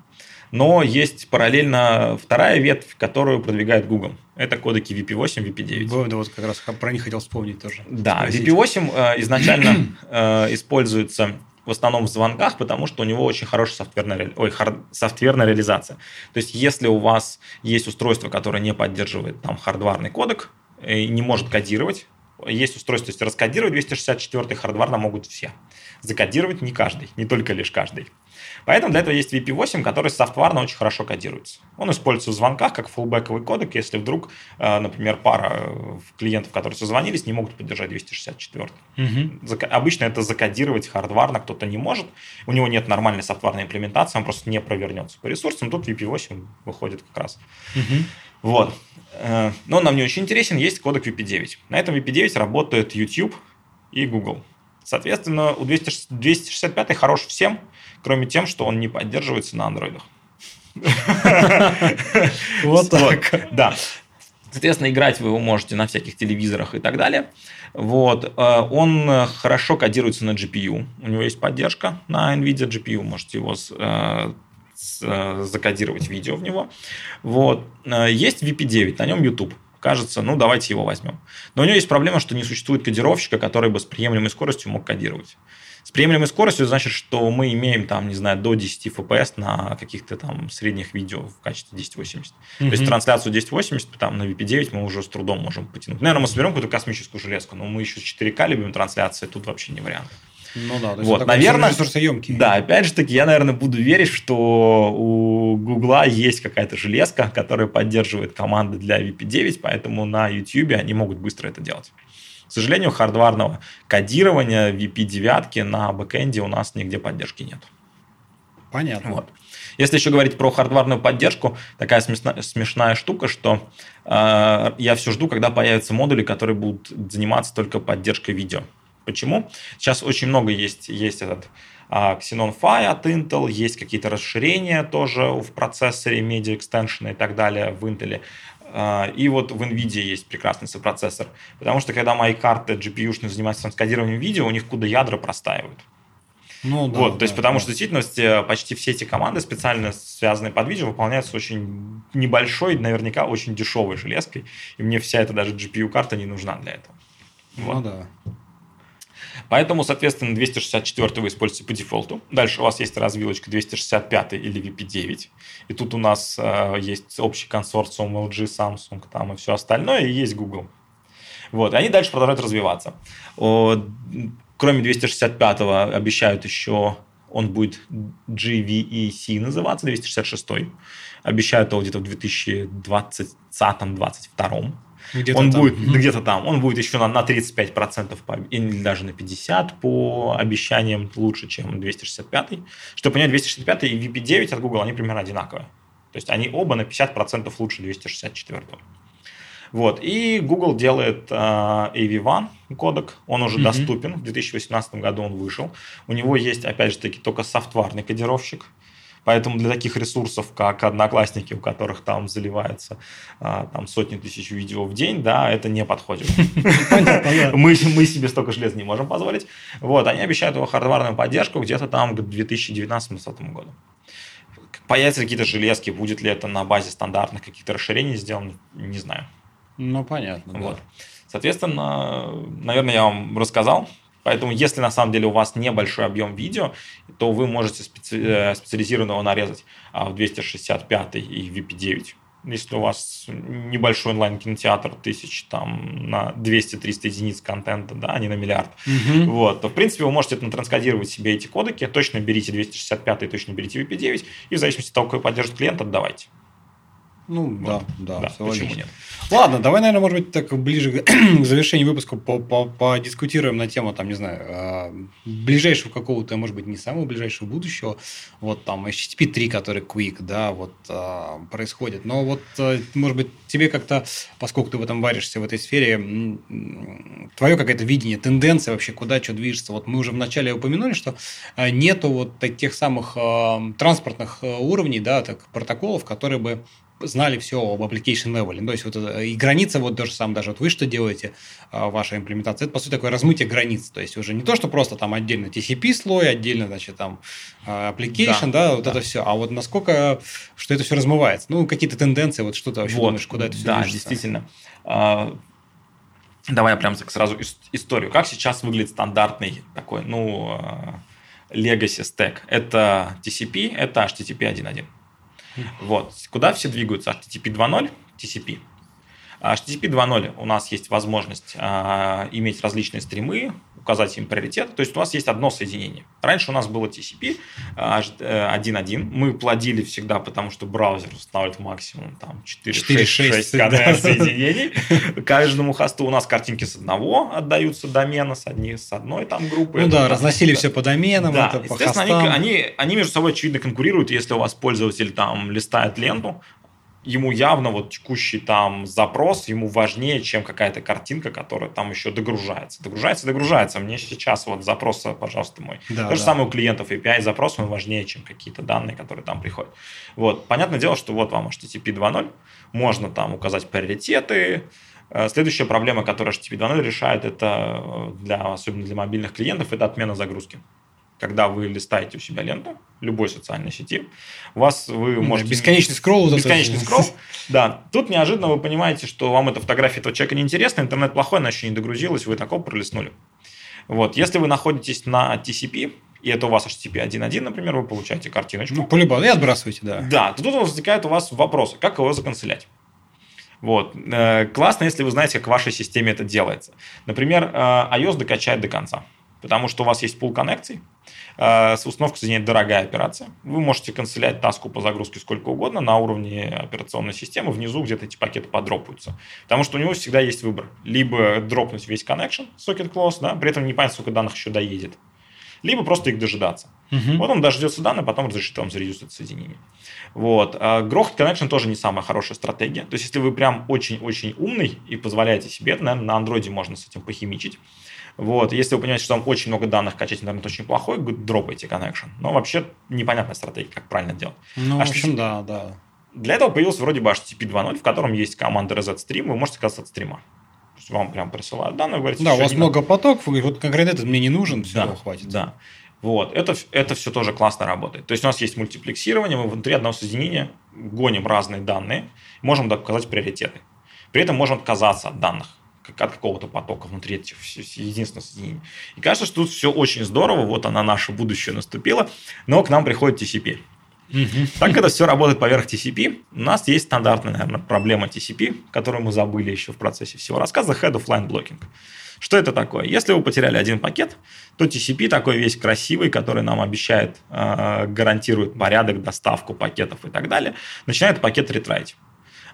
но есть параллельно вторая ветвь, которую продвигает Google. Это кодеки VP8, VP9. Да, вот как раз про них хотел вспомнить тоже. Да, спросить. VP8 э, изначально э, используется в основном в звонках, потому что у него очень хорошая софтверная, ой, хард, софтверная реализация. То есть, если у вас есть устройство, которое не поддерживает там хардварный кодек и не может кодировать, есть устройство, то есть раскодировать 264 хардварно могут все. Закодировать не каждый, не только лишь каждый. Поэтому для этого есть VP8, который софтварно очень хорошо кодируется. Он используется в звонках как фуллбековый кодек, если вдруг, э, например, пара э, клиентов, которые созвонились, не могут поддержать 264. Угу. Обычно это закодировать хардварно кто-то не может, у него нет нормальной софтварной имплементации, он просто не провернется по ресурсам, тут VP8 выходит как раз. Угу. Вот. Э, но нам не очень интересен, есть кодек VP9. На этом VP9 работает YouTube и Google. Соответственно, у 265 хорош всем, кроме тем, что он не поддерживается на андроидах. *laughs* Вот так. Да. Соответственно, играть вы его можете на всяких телевизорах и так далее. Вот. Э, он хорошо кодируется на GPU. У него есть поддержка на NVIDIA GPU. Можете его э, э, закодировать видео в него. Вот. Есть VP9, на нем YouTube кажется, ну, давайте его возьмем. Но у него есть проблема, что не существует кодировщика, который бы с приемлемой скоростью мог кодировать. С приемлемой скоростью значит, что мы имеем там, не знаю, до 10 FPS на каких-то там средних видео в качестве 1080. Mm-hmm. То есть трансляцию 1080 там на VP9 мы уже с трудом можем потянуть. Наверное, мы соберем какую-то космическую железку, но мы еще 4К любим трансляции, тут вообще не вариант. Ну да, то есть вот, наверное, ресурсоемкий. Да, опять же таки, я, наверное, буду верить, что у Гугла есть какая-то железка, которая поддерживает команды для VP9, поэтому на YouTube они могут быстро это делать. К сожалению, хардварного кодирования VP9 на бэкэнде у нас нигде поддержки нет. Понятно. Вот. Если еще говорить про хардварную поддержку, такая смешная, смешная штука, что э, я все жду, когда появятся модули, которые будут заниматься только поддержкой видео. Почему? Сейчас очень много есть, есть этот а, Xenon Phi от Intel, есть какие-то расширения тоже в процессоре, Media Extension и так далее в Intel. А, и вот в NVIDIA есть прекрасный сопроцессор. Потому что когда мои карты GPU-шные занимаются сканированием видео, у них куда ядра простаивают. Ну, да, вот, да, то есть, потому да. что в действительности почти все эти команды, специально связанные под видео, выполняются очень небольшой, наверняка очень дешевой железкой. И мне вся эта даже GPU-карта не нужна для этого. Ну вот. да. Поэтому, соответственно, 264 вы используете по дефолту. Дальше у вас есть развилочка 265 или VP9. И тут у нас э, есть общий консорциум LG, Samsung там и все остальное, и есть Google. Вот, и они дальше продолжают развиваться. О, кроме 265 обещают еще он будет GVEC называться, 266 Обещают его где-то в 2020-2022. Где-то он там. будет mm-hmm. где-то там, он будет еще на, на 35% по, или даже на 50% по обещаниям лучше, чем 265. Чтобы понять, 265 и VP9 от Google, они примерно одинаковые. То есть они оба на 50% лучше 264. Вот. И Google делает э, AV1 кодек, он уже mm-hmm. доступен, в 2018 году он вышел. У него есть, опять же таки, только софтварный кодировщик, Поэтому для таких ресурсов, как Одноклассники, у которых там заливается а, там, сотни тысяч видео в день, да, это не подходит. Мы себе столько желез не можем позволить. Вот, они обещают его хардварную поддержку где-то там к 2019-2020 году. Появятся какие-то железки, будет ли это на базе стандартных каких-то расширений сделано, не знаю. Ну, понятно. Вот. Да. Соответственно, наверное, я вам рассказал. Поэтому, если на самом деле у вас небольшой объем видео, то вы можете специ... Э, специализированного нарезать а, в 265 и в VP9 если у вас небольшой онлайн-кинотеатр тысяч там на 200-300 единиц контента, да, а не на миллиард, угу. вот, то, в принципе, вы можете транскодировать себе эти кодеки, точно берите 265, точно берите VP9, и в зависимости от того, какой поддержит клиент, отдавайте. Ну, вот. да, да, да почему нет? Ладно, давай, наверное, может быть, так ближе к *clears throat* завершению выпуска подискутируем на тему, там, не знаю, а, ближайшего какого-то, может быть, не самого ближайшего будущего, вот там HTTP 3, который Quick, да, вот а, происходит. Но вот, а, может быть, тебе как-то, поскольку ты в этом варишься, в этой сфере, твое какое-то видение, тенденция вообще, куда что движется. Вот мы уже вначале упомянули, что нету вот тех самых транспортных уровней, да, так, протоколов, которые бы знали все об application level. Ну, то есть, вот и граница, вот то же самое, даже вот вы что делаете, а, ваша имплементация, это, по сути, такое размытие границ. То есть, уже не то, что просто там отдельно TCP слой, отдельно, значит, там а, application, да, да вот да. это все, а вот насколько, что это все размывается. Ну, какие-то тенденции, вот что ты вообще вот, думаешь, куда это все Да, движется? действительно. А, давай я прям сразу историю. Как сейчас выглядит стандартный такой, ну, legacy stack? Это TCP, это HTTP 1.1. *laughs* Вот. Куда все двигаются? HTTP 2.0, TCP. HTTP 2.0 у нас есть возможность а, иметь различные стримы, указать им приоритет. То есть у нас есть одно соединение. Раньше у нас было TCP 1.1. А, Мы плодили всегда, потому что браузер устанавливает максимум там 4-6 да. соединений. Каждому хосту у нас картинки с одного отдаются домена, с, одни, с одной там группы. Ну да, разносили все по доменам, да. это по хостам. Они, они, они между собой очевидно конкурируют. Если у вас пользователь там листает ленту, ему явно вот текущий там запрос, ему важнее, чем какая-то картинка, которая там еще догружается. Догружается, догружается. Мне сейчас вот запрос, пожалуйста, мой. Да, То да. же самое у клиентов API запрос, он важнее, чем какие-то данные, которые там приходят. Вот. Понятное дело, что вот вам HTTP 2.0, можно там указать приоритеты, э, Следующая проблема, которую HTTP 2.0 решает, это э, для, особенно для мобильных клиентов, это отмена загрузки когда вы листаете у себя ленту любой социальной сети, у вас вы можете... Бесконечный скролл. Бесконечный скролл, *laughs* да. Тут неожиданно вы понимаете, что вам эта фотография этого человека неинтересна, интернет плохой, она еще не догрузилась, вы такого пролистнули. Вот. Если вы находитесь на TCP, и это у вас HTTP 1.1, например, вы получаете картиночку. Ну, по-любому, и отбрасываете, да. Да, то тут возникает у вас вопрос, как его законцелять. Вот. Э, классно, если вы знаете, как в вашей системе это делается. Например, э, iOS докачает до конца потому что у вас есть пул коннекций, э, с установкой соединять дорогая операция. Вы можете канцелять таску по загрузке сколько угодно на уровне операционной системы, внизу где-то эти пакеты подропаются. Потому что у него всегда есть выбор. Либо дропнуть весь connection, socket close, да, при этом не понятно, сколько данных еще доедет. Либо просто их дожидаться. Угу. Вот он дождется данные, потом разрешит вам зарезюзить это соединение. Вот. А грохот connection тоже не самая хорошая стратегия. То есть, если вы прям очень-очень умный и позволяете себе, это, наверное, на андроиде можно с этим похимичить. Вот. Если вы понимаете, что там очень много данных, качать интернет очень плохой, дропайте connection. Но вообще непонятная стратегия, как правильно делать. Ну, HTTP... в общем, да, да. Для этого появился вроде бы HTTP 2.0, в котором есть команда reset stream, вы можете отказаться от стрима. То есть вам прям присылают данные, говорите, Да, у вас много надо. потоков, вы вот конкретно этот мне не нужен, все, да, хватит. Да. Вот, это, это все тоже классно работает. То есть у нас есть мультиплексирование, мы внутри одного соединения гоним разные данные, можем показать приоритеты. При этом можем отказаться от данных от какого-то потока внутри этих единственных соединений. И кажется, что тут все очень здорово, вот она наше будущее наступило, но к нам приходит TCP. Угу. Так это все работает поверх TCP. У нас есть стандартная, наверное, проблема TCP, которую мы забыли еще в процессе всего рассказа, Head of Line Blocking. Что это такое? Если вы потеряли один пакет, то TCP такой весь красивый, который нам обещает, э, гарантирует порядок, доставку пакетов и так далее, начинает пакет ретрайт.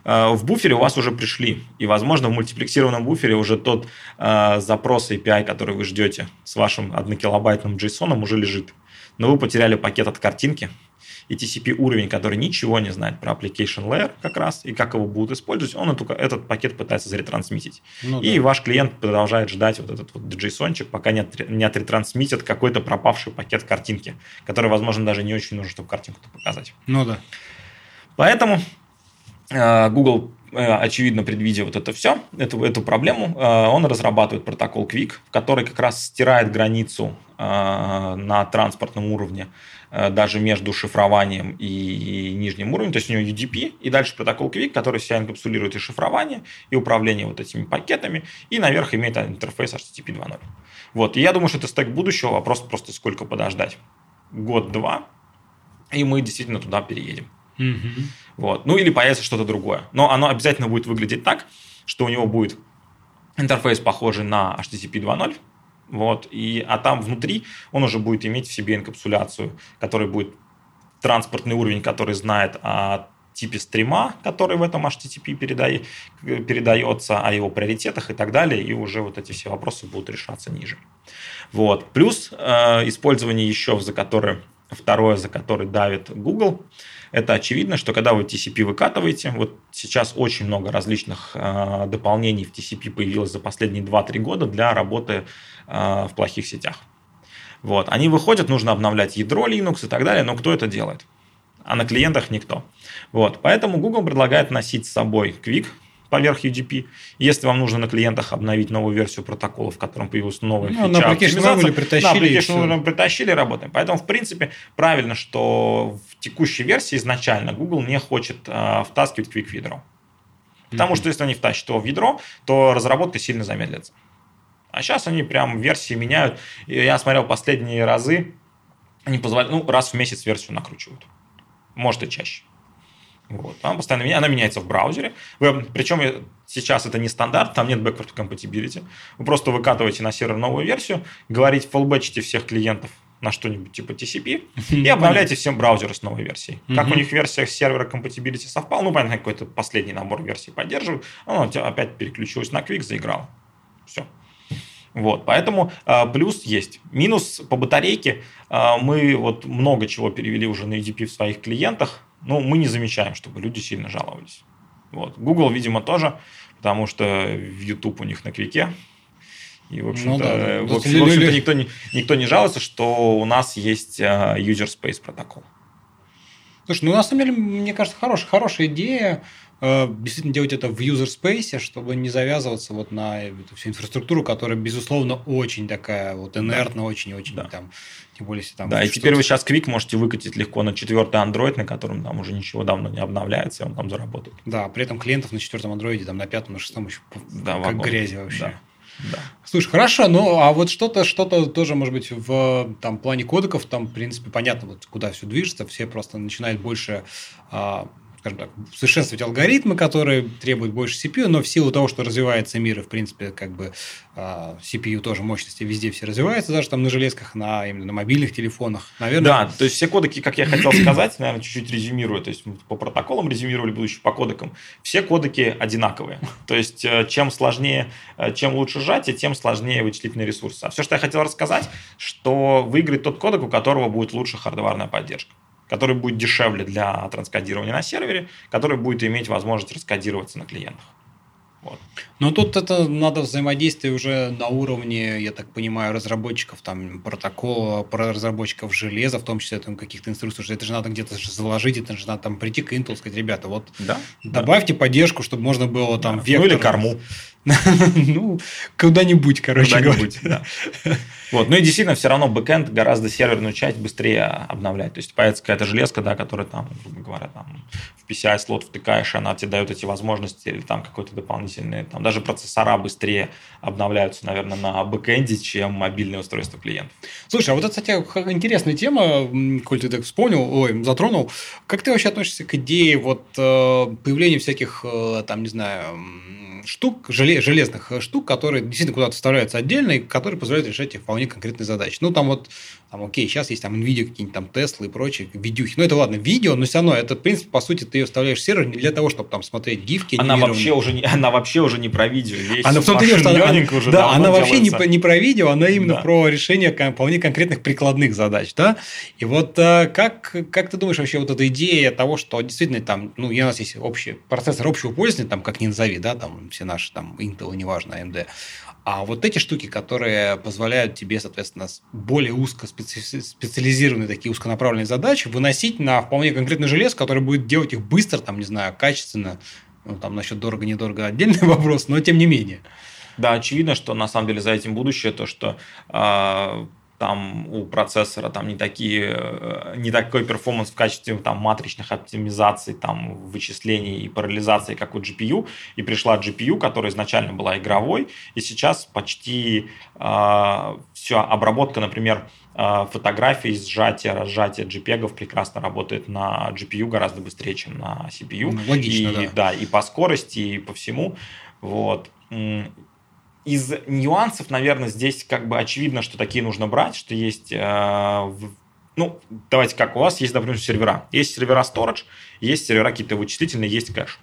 Э, в буфере у вас уже пришли. И, возможно, в мультиплексированном буфере уже тот э, запрос API, который вы ждете с вашим 1 килобайтным JSON уже лежит. Но вы потеряли пакет от картинки, и TCP уровень, который ничего не знает про application layer как раз, и как его будут использовать, он эту, этот пакет пытается заретрансмитить. Ну, и да. ваш клиент продолжает ждать вот этот вот JSON, пока не, от, не отретрансмитит какой-то пропавший пакет картинки, который, возможно, даже не очень нужен, чтобы картинку показать. Ну да. Поэтому Google очевидно, предвидя вот это все, эту, эту проблему, он разрабатывает протокол Quick, который как раз стирает границу на транспортном уровне даже между шифрованием и нижним уровнем. То есть у него UDP и дальше протокол Quick, который себя инкапсулирует и шифрование, и управление вот этими пакетами, и наверх имеет интерфейс HTTP 2.0. Вот. И я думаю, что это стек будущего, вопрос просто сколько подождать. Год-два, и мы действительно туда переедем. Угу. Вот. Ну или появится что-то другое. Но оно обязательно будет выглядеть так, что у него будет интерфейс похожий на HTTP 2.0, вот, и, а там внутри он уже будет иметь в себе инкапсуляцию, который будет транспортный уровень, который знает о типе стрима, который в этом HTTP передай, передается, о его приоритетах и так далее, и уже вот эти все вопросы будут решаться ниже. Вот. Плюс э, использование еще, за которое, второе, за который давит Google, это очевидно, что когда вы TCP выкатываете, вот сейчас очень много различных э, дополнений в TCP появилось за последние 2-3 года для работы э, в плохих сетях. Вот. Они выходят, нужно обновлять ядро Linux и так далее, но кто это делает? А на клиентах никто. Вот. Поэтому Google предлагает носить с собой Quick, поверх UDP. Если вам нужно на клиентах обновить новую версию протокола, в котором появилась новая ну, фича на оптимизации, притащили, на притащили, работаем. Поэтому, в принципе, правильно, что в текущей версии изначально Google не хочет э, втаскивать Quick ядро. Потому mm-hmm. что если они втащат его в ядро, то разработка сильно замедлится. А сейчас они прям версии меняют. Я смотрел последние разы, они позволяют, ну, раз в месяц версию накручивают. Может и чаще. Вот. Она постоянно меняется, она меняется в браузере. Вы, причем сейчас это не стандарт, там нет backward compatibility. Вы просто выкатываете на сервер новую версию, говорите, фоллбэчите всех клиентов на что-нибудь типа TCP и обновляете всем браузеры с новой версией. Как у них версия сервера compatibility совпал, ну, понятно, какой-то последний набор версий поддерживает, оно опять переключилось на Quick, заиграл. Все. Вот, поэтому э, плюс есть. Минус по батарейке. Э, мы вот много чего перевели уже на UDP в своих клиентах ну, мы не замечаем, чтобы люди сильно жаловались. Вот. Google, видимо, тоже, потому что YouTube у них на квике. И, в общем-то, ну, да, в, общем, в общем-то никто, не, никто не жалуется, что у нас есть uh, user space протокол. Слушай, ну на самом деле, мне кажется, хорошая, хорошая идея Э, действительно делать это в user space, чтобы не завязываться вот на эту всю инфраструктуру, которая, безусловно, очень такая вот инертна, очень-очень да. там, тем более, если там... Да, и теперь вы сейчас Quick можете выкатить легко на четвертый Android, на котором там уже ничего давно не обновляется, и он там заработает. Да, при этом клиентов на четвертом Android, там на пятом, на шестом еще да, как вагон. грязи вообще. Да. Да. Слушай, хорошо, ну а вот что-то, что-то тоже, может быть, в там, плане кодеков, там, в принципе, понятно, вот куда все движется, все просто начинают больше а, скажем так, совершенствовать алгоритмы, которые требуют больше CPU, но в силу того, что развивается мир, и, в принципе, как бы CPU а, тоже мощности везде все развиваются, даже там на железках, на, именно на мобильных телефонах, наверное. Да, то есть все кодеки, как я хотел сказать, наверное, чуть-чуть резюмирую, то есть по протоколам резюмировали, будущее по кодекам, все кодеки одинаковые. То есть э, чем сложнее, э, чем лучше сжатие, тем сложнее вычислительные ресурсы. А все, что я хотел рассказать, что выиграет тот кодек, у которого будет лучше хардварная поддержка который будет дешевле для транскодирования на сервере, который будет иметь возможность раскодироваться на клиентах. Вот. Но тут это надо взаимодействие уже на уровне, я так понимаю, разработчиков там протокола, про разработчиков железа, в том числе там каких-то инструкций. Это же надо где-то заложить, это же надо там прийти к Intel, сказать, ребята, вот да, добавьте да. поддержку, чтобы можно было там да. вектор... Ну или корму. *laughs* ну, куда-нибудь, короче говоря. *laughs* Вот. Ну и действительно, все равно бэкэнд гораздо серверную часть быстрее обновлять. То есть появится какая-то железка, да, которая там, грубо говоря, там в PCI-слот втыкаешь, она тебе дает эти возможности, или там какой-то дополнительный, там даже процессора быстрее обновляются, наверное, на бэкэнде, чем мобильные устройства клиентов. Слушай, а вот это, кстати, интересная тема, коль ты так вспомнил, ой, затронул. Как ты вообще относишься к идее вот э, появления всяких, э, там, не знаю, штук, железных штук, которые действительно куда-то вставляются отдельно и которые позволяют решать вполне конкретные задачи. Ну, там вот, там, окей, сейчас есть там NVIDIA, какие-нибудь там Tesla и прочие видюхи. Ну, это ладно, видео, но все равно, это, в принципе, по сути, ты ее вставляешь в сервер не для того, чтобы там смотреть гифки. Она вообще уже не, она вообще уже не про видео. Весь она в том-то дело, что она, уже да, она вообще не, не про видео, она именно да. про решение вполне конкретных прикладных задач, да. И вот э, как, как ты думаешь вообще вот эта идея того, что действительно там, ну, у нас есть общий процессор общего пользования, там, как ни назови, да, там все наши там Intel, неважно, AMD, а вот эти штуки, которые позволяют тебе, соответственно, более узко специализированные такие узконаправленные задачи выносить на вполне конкретный желез, который будет делать их быстро, там, не знаю, качественно, Ну, там насчет дорого-недорого отдельный *laughs* вопрос, но тем не менее. Да, очевидно, что на самом деле за этим будущее, то, что э, там у процессора там не такие, э, не такой перформанс в качестве там матричных оптимизаций, там вычислений и параллелизации, как у GPU, и пришла GPU, которая изначально была игровой, и сейчас почти э, все обработка, например, фотографий, сжатия, разжатия JPEG прекрасно работает на GPU гораздо быстрее, чем на CPU. Ну, логично, и, да. Да, и по скорости, и по всему. Вот из нюансов, наверное, здесь как бы очевидно, что такие нужно брать, что есть, э, ну, давайте как, у вас есть, например, сервера. Есть сервера storage, есть сервера какие-то вычислительные, есть кэш.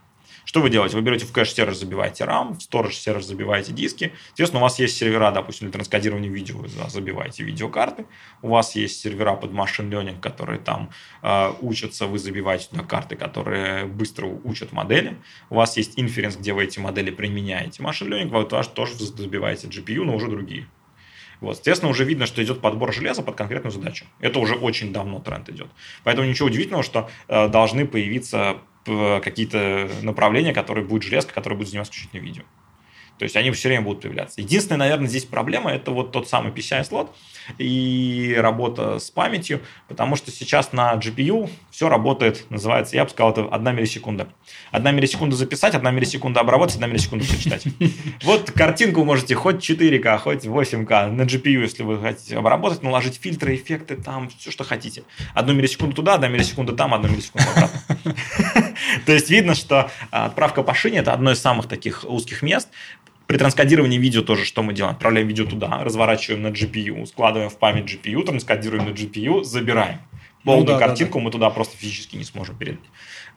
Что вы делаете? Вы берете в кэш-сервер, забиваете RAM, в storage сервер забиваете диски. Соответственно, у вас есть сервера, допустим, для транскодирования видео, вы забиваете видеокарты. У вас есть сервера под machine learning, которые там э, учатся, вы забиваете туда карты, которые быстро учат модели. У вас есть inference, где вы эти модели применяете. Машин learning вы тоже забиваете GPU, но уже другие. Вот, соответственно, уже видно, что идет подбор железа под конкретную задачу. Это уже очень давно тренд идет. Поэтому ничего удивительного, что э, должны появиться какие-то направления, которые будет железка, которая будет заниматься исключительно видео. То есть они все время будут появляться. Единственная, наверное, здесь проблема – это вот тот самый PCI-слот и работа с памятью, потому что сейчас на GPU все работает, называется, я бы сказал, это одна миллисекунда. Одна миллисекунда записать, одна миллисекунда обработать, одна миллисекунда прочитать. *laughs* Вот картинку можете хоть 4К, хоть 8К на GPU, если вы хотите обработать, наложить фильтры, эффекты, там, все, что хотите. Одну миллисекунду туда, одна миллисекунда там, одну миллисекунду обратно. *laughs* То есть видно, что отправка по шине – это одно из самых таких узких мест, при транскодировании видео тоже что мы делаем? Отправляем видео туда, разворачиваем на GPU, складываем в память GPU, транскодируем на GPU, забираем. Полную ну, да, картинку да, да. мы туда просто физически не сможем передать.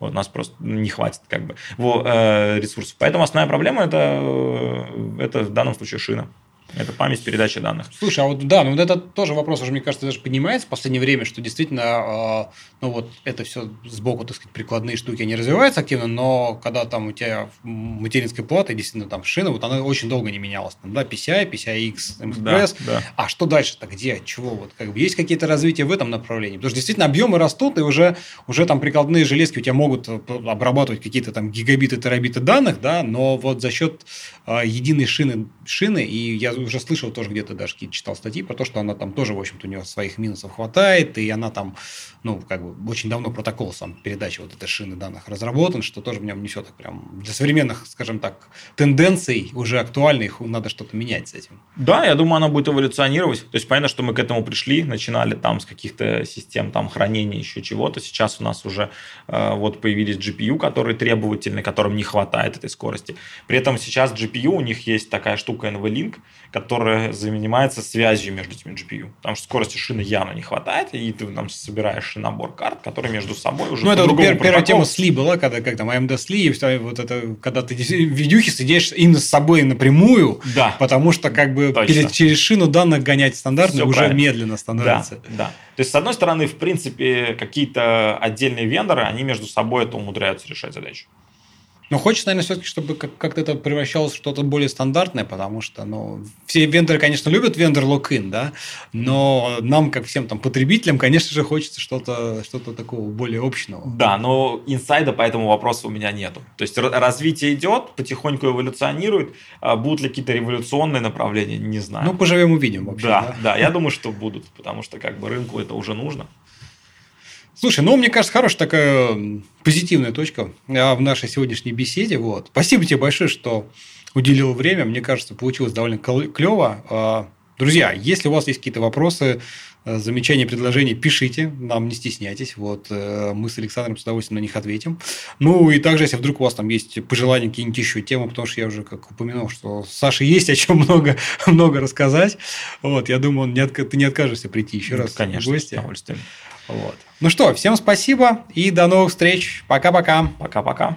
Вот, у нас просто не хватит как бы э, ресурсов. Поэтому основная проблема это, э, это в данном случае шина. Это память передачи данных. Слушай, а вот да, ну вот это тоже вопрос уже, мне кажется, даже поднимается в последнее время, что действительно, э, ну вот это все сбоку, так сказать, прикладные штуки, они развиваются активно, но когда там у тебя материнская плата, действительно там шина, вот она очень долго не менялась. Там, да, PCI, PCI-X. Да, да. А что дальше-то? Где? Чего? Вот как бы есть какие-то развития в этом направлении? Потому что действительно объемы растут, и уже, уже там прикладные железки у тебя могут э, обрабатывать какие-то там гигабиты, терабиты данных, да, но вот за счет э, единой шины, шины, и я уже слышал тоже где-то даже читал статьи про то, что она там тоже, в общем-то, у нее своих минусов хватает, и она там, ну, как бы очень давно протокол сам передачи вот этой шины данных разработан, что тоже в нем не все так прям для современных, скажем так, тенденций уже актуальных, надо что-то менять с этим. Да, я думаю, она будет эволюционировать. То есть понятно, что мы к этому пришли, начинали там с каких-то систем там хранения еще чего-то. Сейчас у нас уже э, вот появились GPU, которые требовательны, которым не хватает этой скорости. При этом сейчас GPU у них есть такая штука NVLink, которая занимается связью между этими GPU. Потому что скорости шины явно не хватает, и ты там собираешь набор карт, которые между собой уже Ну, это вот пер- первая тема сли была, когда как там AMD сли, и вот это, когда ты в видюхе сидишь именно с собой напрямую, да. потому что как бы перед, через шину данных гонять стандартно уже правильно. медленно становится. Да, да. То есть, с одной стороны, в принципе, какие-то отдельные вендоры, они между собой это умудряются решать задачу. Но хочется, наверное, все-таки, чтобы как-то это превращалось в что-то более стандартное, потому что, ну, все вендоры, конечно, любят вендор локин, да, но нам, как всем там потребителям, конечно же, хочется что-то что такого более общего. Да, но инсайда по этому вопросу у меня нету. То есть развитие идет, потихоньку эволюционирует. А будут ли какие-то революционные направления, не знаю. Ну, поживем увидим вообще. Да, да, да, я думаю, что будут, потому что как бы рынку это уже нужно. Слушай, ну, мне кажется, хорошая такая позитивная точка а, в нашей сегодняшней беседе. Вот. Спасибо тебе большое, что уделил время. Мне кажется, получилось довольно клево. А, друзья, если у вас есть какие-то вопросы, э, замечания, предложения, пишите, нам не стесняйтесь. Вот, э, мы с Александром с удовольствием на них ответим. Ну, и также, если вдруг у вас там есть пожелания, какие-нибудь еще темы, потому что я уже как упомянул, что Саше есть о чем *laughs* много, много рассказать. Вот, я думаю, он не от... ты не откажешься прийти еще ну, раз конечно, в гости. Конечно, Вот. Ну что, всем спасибо и до новых встреч. Пока-пока. Пока-пока.